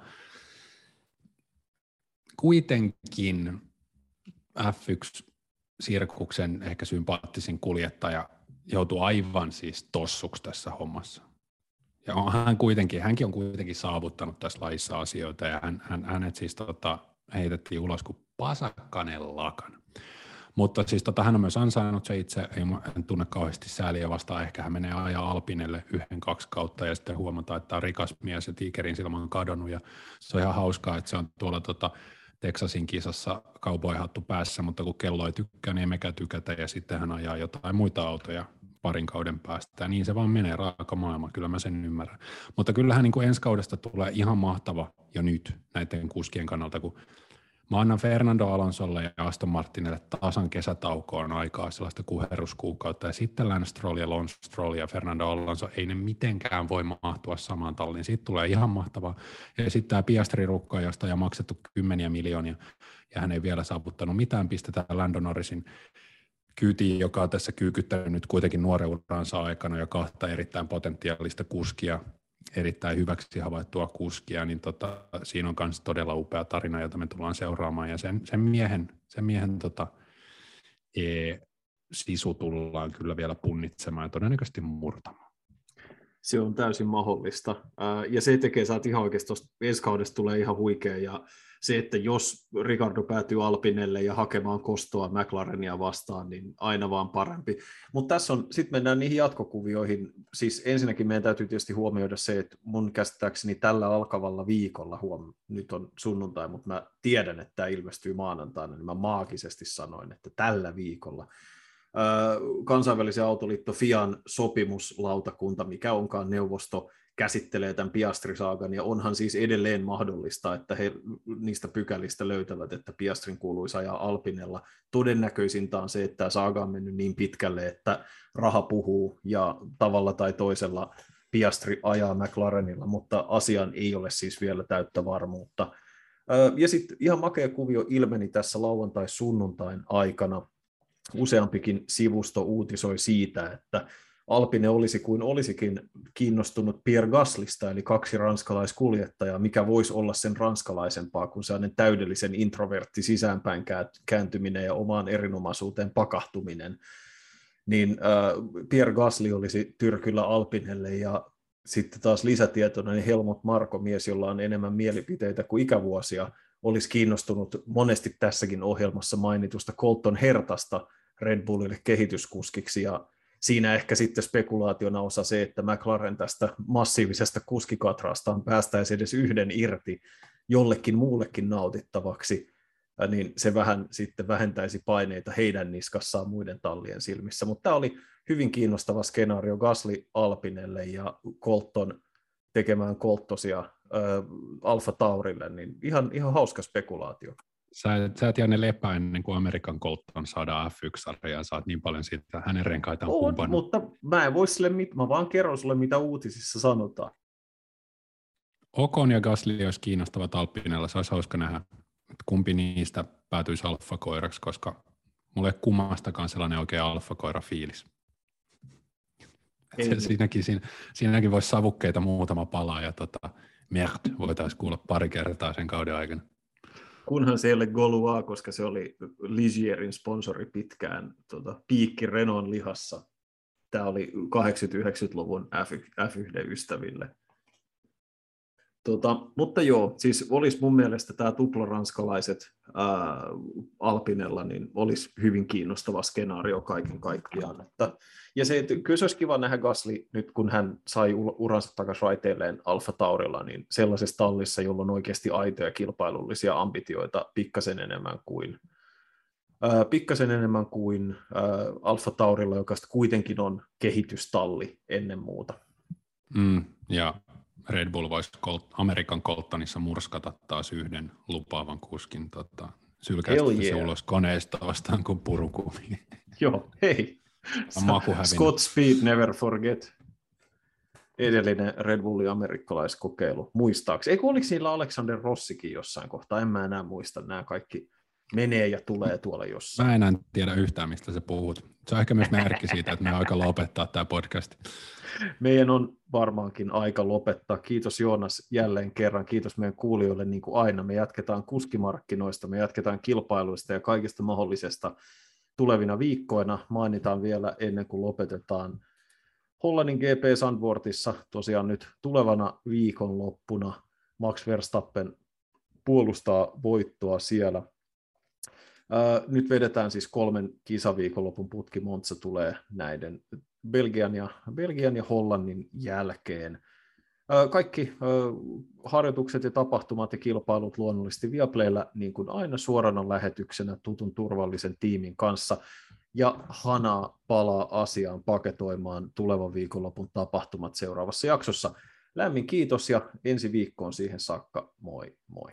kuitenkin F1-sirkuksen ehkä sympaattisin kuljettaja joutuu aivan siis tossuksi tässä hommassa. Ja on, hän kuitenkin, hänkin on kuitenkin saavuttanut tässä laissa asioita ja hän, hän, hänet siis tota, heitettiin ulos kuin pasakkanen lakan. Mutta siis tota, hän on myös ansainnut se itse, ei en tunne kauheasti sääliä vastaan, ehkä hän menee ajaa Alpinelle yhden, kaksi kautta ja sitten huomataan, että tämä on rikas mies ja tiikerin silmä on kadonnut ja se on ihan hauskaa, että se on tuolla tota, Texasin kisassa kaupoihattu päässä, mutta kun kello ei tykkää, niin emmekä tykätä, ja sitten hän ajaa jotain muita autoja parin kauden päästä, ja niin se vaan menee raaka maailma, kyllä mä sen ymmärrän. Mutta kyllähän niin kuin ensi kaudesta tulee ihan mahtava jo nyt näiden kuskien kannalta, kun Mä annan Fernando Alonsolle ja Aston Martinille tasan kesätaukoon aikaa sellaista kuheruskuukautta, ja sitten Lance Stroll ja Lon Stroll ja Fernando Alonso, ei ne mitenkään voi mahtua samaan talliin. Siitä tulee ihan mahtavaa. Ja sitten tämä Piastri rukka, josta on maksettu kymmeniä miljoonia, ja hän ei vielä saavuttanut mitään, pistetään Lando Norrisin kyytiin, joka on tässä kyykyttänyt nyt kuitenkin nuoreuransa aikana ja kahta erittäin potentiaalista kuskia erittäin hyväksi havaittua kuskia, niin tota, siinä on myös todella upea tarina, jota me tullaan seuraamaan, ja sen, sen miehen, sen miehen tota, e, sisu tullaan kyllä vielä punnitsemaan ja todennäköisesti murtamaan. Se on täysin mahdollista, ja se tekee, saat ihan oikeasti tuosta ensi kaudesta tulee ihan huikea, ja se, että jos Ricardo päätyy Alpinelle ja hakemaan kostoa McLarenia vastaan, niin aina vaan parempi. Mutta tässä on, sitten mennään niihin jatkokuvioihin. Siis ensinnäkin meidän täytyy tietysti huomioida se, että mun käsittääkseni tällä alkavalla viikolla, huom, nyt on sunnuntai, mutta mä tiedän, että tämä ilmestyy maanantaina, niin mä maagisesti sanoin, että tällä viikolla kansainvälisen autoliitto FIAN sopimuslautakunta, mikä onkaan neuvosto, käsittelee tämän Piastri-saagan, ja onhan siis edelleen mahdollista, että he niistä pykälistä löytävät, että Piastrin kuuluisi ajaa Alpinella. Todennäköisintä on se, että tämä saaga on mennyt niin pitkälle, että raha puhuu, ja tavalla tai toisella Piastri ajaa McLarenilla, mutta asian ei ole siis vielä täyttä varmuutta. Ja sitten ihan makea kuvio ilmeni tässä lauantai-sunnuntain aikana. Useampikin sivusto uutisoi siitä, että Alpine olisi kuin olisikin kiinnostunut Pierre Gaslista, eli kaksi ranskalaiskuljettajaa, mikä voisi olla sen ranskalaisempaa kuin sellainen täydellisen introvertti sisäänpäin kääntyminen ja omaan erinomaisuuteen pakahtuminen. Niin äh, Pierre Gasly olisi Tyrkyllä Alpinelle ja sitten taas lisätietona niin Helmut Marko, mies, jolla on enemmän mielipiteitä kuin ikävuosia, olisi kiinnostunut monesti tässäkin ohjelmassa mainitusta Colton Hertasta Red Bullille kehityskuskiksi ja siinä ehkä sitten spekulaationa osa se, että McLaren tästä massiivisesta kuskikatrastaan päästäisi edes yhden irti jollekin muullekin nautittavaksi, niin se vähän sitten vähentäisi paineita heidän niskassaan muiden tallien silmissä. Mutta tämä oli hyvin kiinnostava skenaario Gasly Alpinelle ja Colton tekemään kolttosia äh, Alfa Taurille, niin ihan, ihan hauska spekulaatio. Sä, sä et Janne lepää ennen kuin Amerikan Colton saadaan F1-sarjaan, saat niin paljon siitä hänen renkaitaan on, kumpannut. mutta mä en voi sille mit, mä vaan kerron sulle, mitä uutisissa sanotaan. Okon ja Gasly olisi kiinnostavat Alpinella, se olisi hauska nähdä, että kumpi niistä päätyisi alfakoiraksi, koska mulle ei kummastakaan sellainen oikein alfakoira-fiilis. (laughs) siinäkin, siinä, siinäkin voisi savukkeita muutama palaa ja tota, merd voitaisiin kuulla pari kertaa sen kauden aikana kunhan se ei ole Golua, koska se oli Ligierin sponsori pitkään tota, piikki Renon lihassa. Tämä oli 80-90-luvun F1 ystäville. Tota, mutta joo, siis olisi mun mielestä tämä tuplaranskalaiset ää, Alpinella, niin olisi hyvin kiinnostava skenaario kaiken kaikkiaan. Että, ja se, että kyllä se olisi kiva nähdä Gasly nyt, kun hän sai uransa takaisin raiteilleen Alfa Taurilla, niin sellaisessa tallissa, jolla on oikeasti aitoja kilpailullisia ambitioita pikkasen enemmän kuin ää, pikkasen enemmän kuin ää, Alfa Taurilla, joka kuitenkin on kehitystalli ennen muuta. Mm, ja Red Bull voisi Colt, Amerikan Coltonissa murskata taas yhden lupaavan kuskin tota, sylkäistä yeah. se ulos koneesta vastaan kuin purukumi. (laughs) Joo, hei. Scott Speed Never Forget. Edellinen Red Bullin amerikkalaiskokeilu, muistaakseni. Eikö oliko niillä Alexander Rossikin jossain kohtaa? En mä enää muista nämä kaikki menee ja tulee tuolla jossain. Mä en tiedä yhtään, mistä sä puhut. Se on ehkä myös merkki siitä, että me on aika lopettaa tämä podcast. Meidän on varmaankin aika lopettaa. Kiitos Joonas jälleen kerran. Kiitos meidän kuulijoille niin kuin aina. Me jatketaan kuskimarkkinoista, me jatketaan kilpailuista ja kaikista mahdollisesta tulevina viikkoina. Mainitaan vielä ennen kuin lopetetaan Hollannin GP Sandvortissa tosiaan nyt tulevana viikonloppuna Max Verstappen puolustaa voittoa siellä nyt vedetään siis kolmen kisaviikonlopun putki. Monza tulee näiden Belgian ja, Belgian ja Hollannin jälkeen. Kaikki harjoitukset ja tapahtumat ja kilpailut luonnollisesti Viaplaylla niin kuin aina suorana lähetyksenä tutun turvallisen tiimin kanssa. Ja Hana palaa asiaan paketoimaan tulevan viikonlopun tapahtumat seuraavassa jaksossa. Lämmin kiitos ja ensi viikkoon siihen saakka. Moi moi.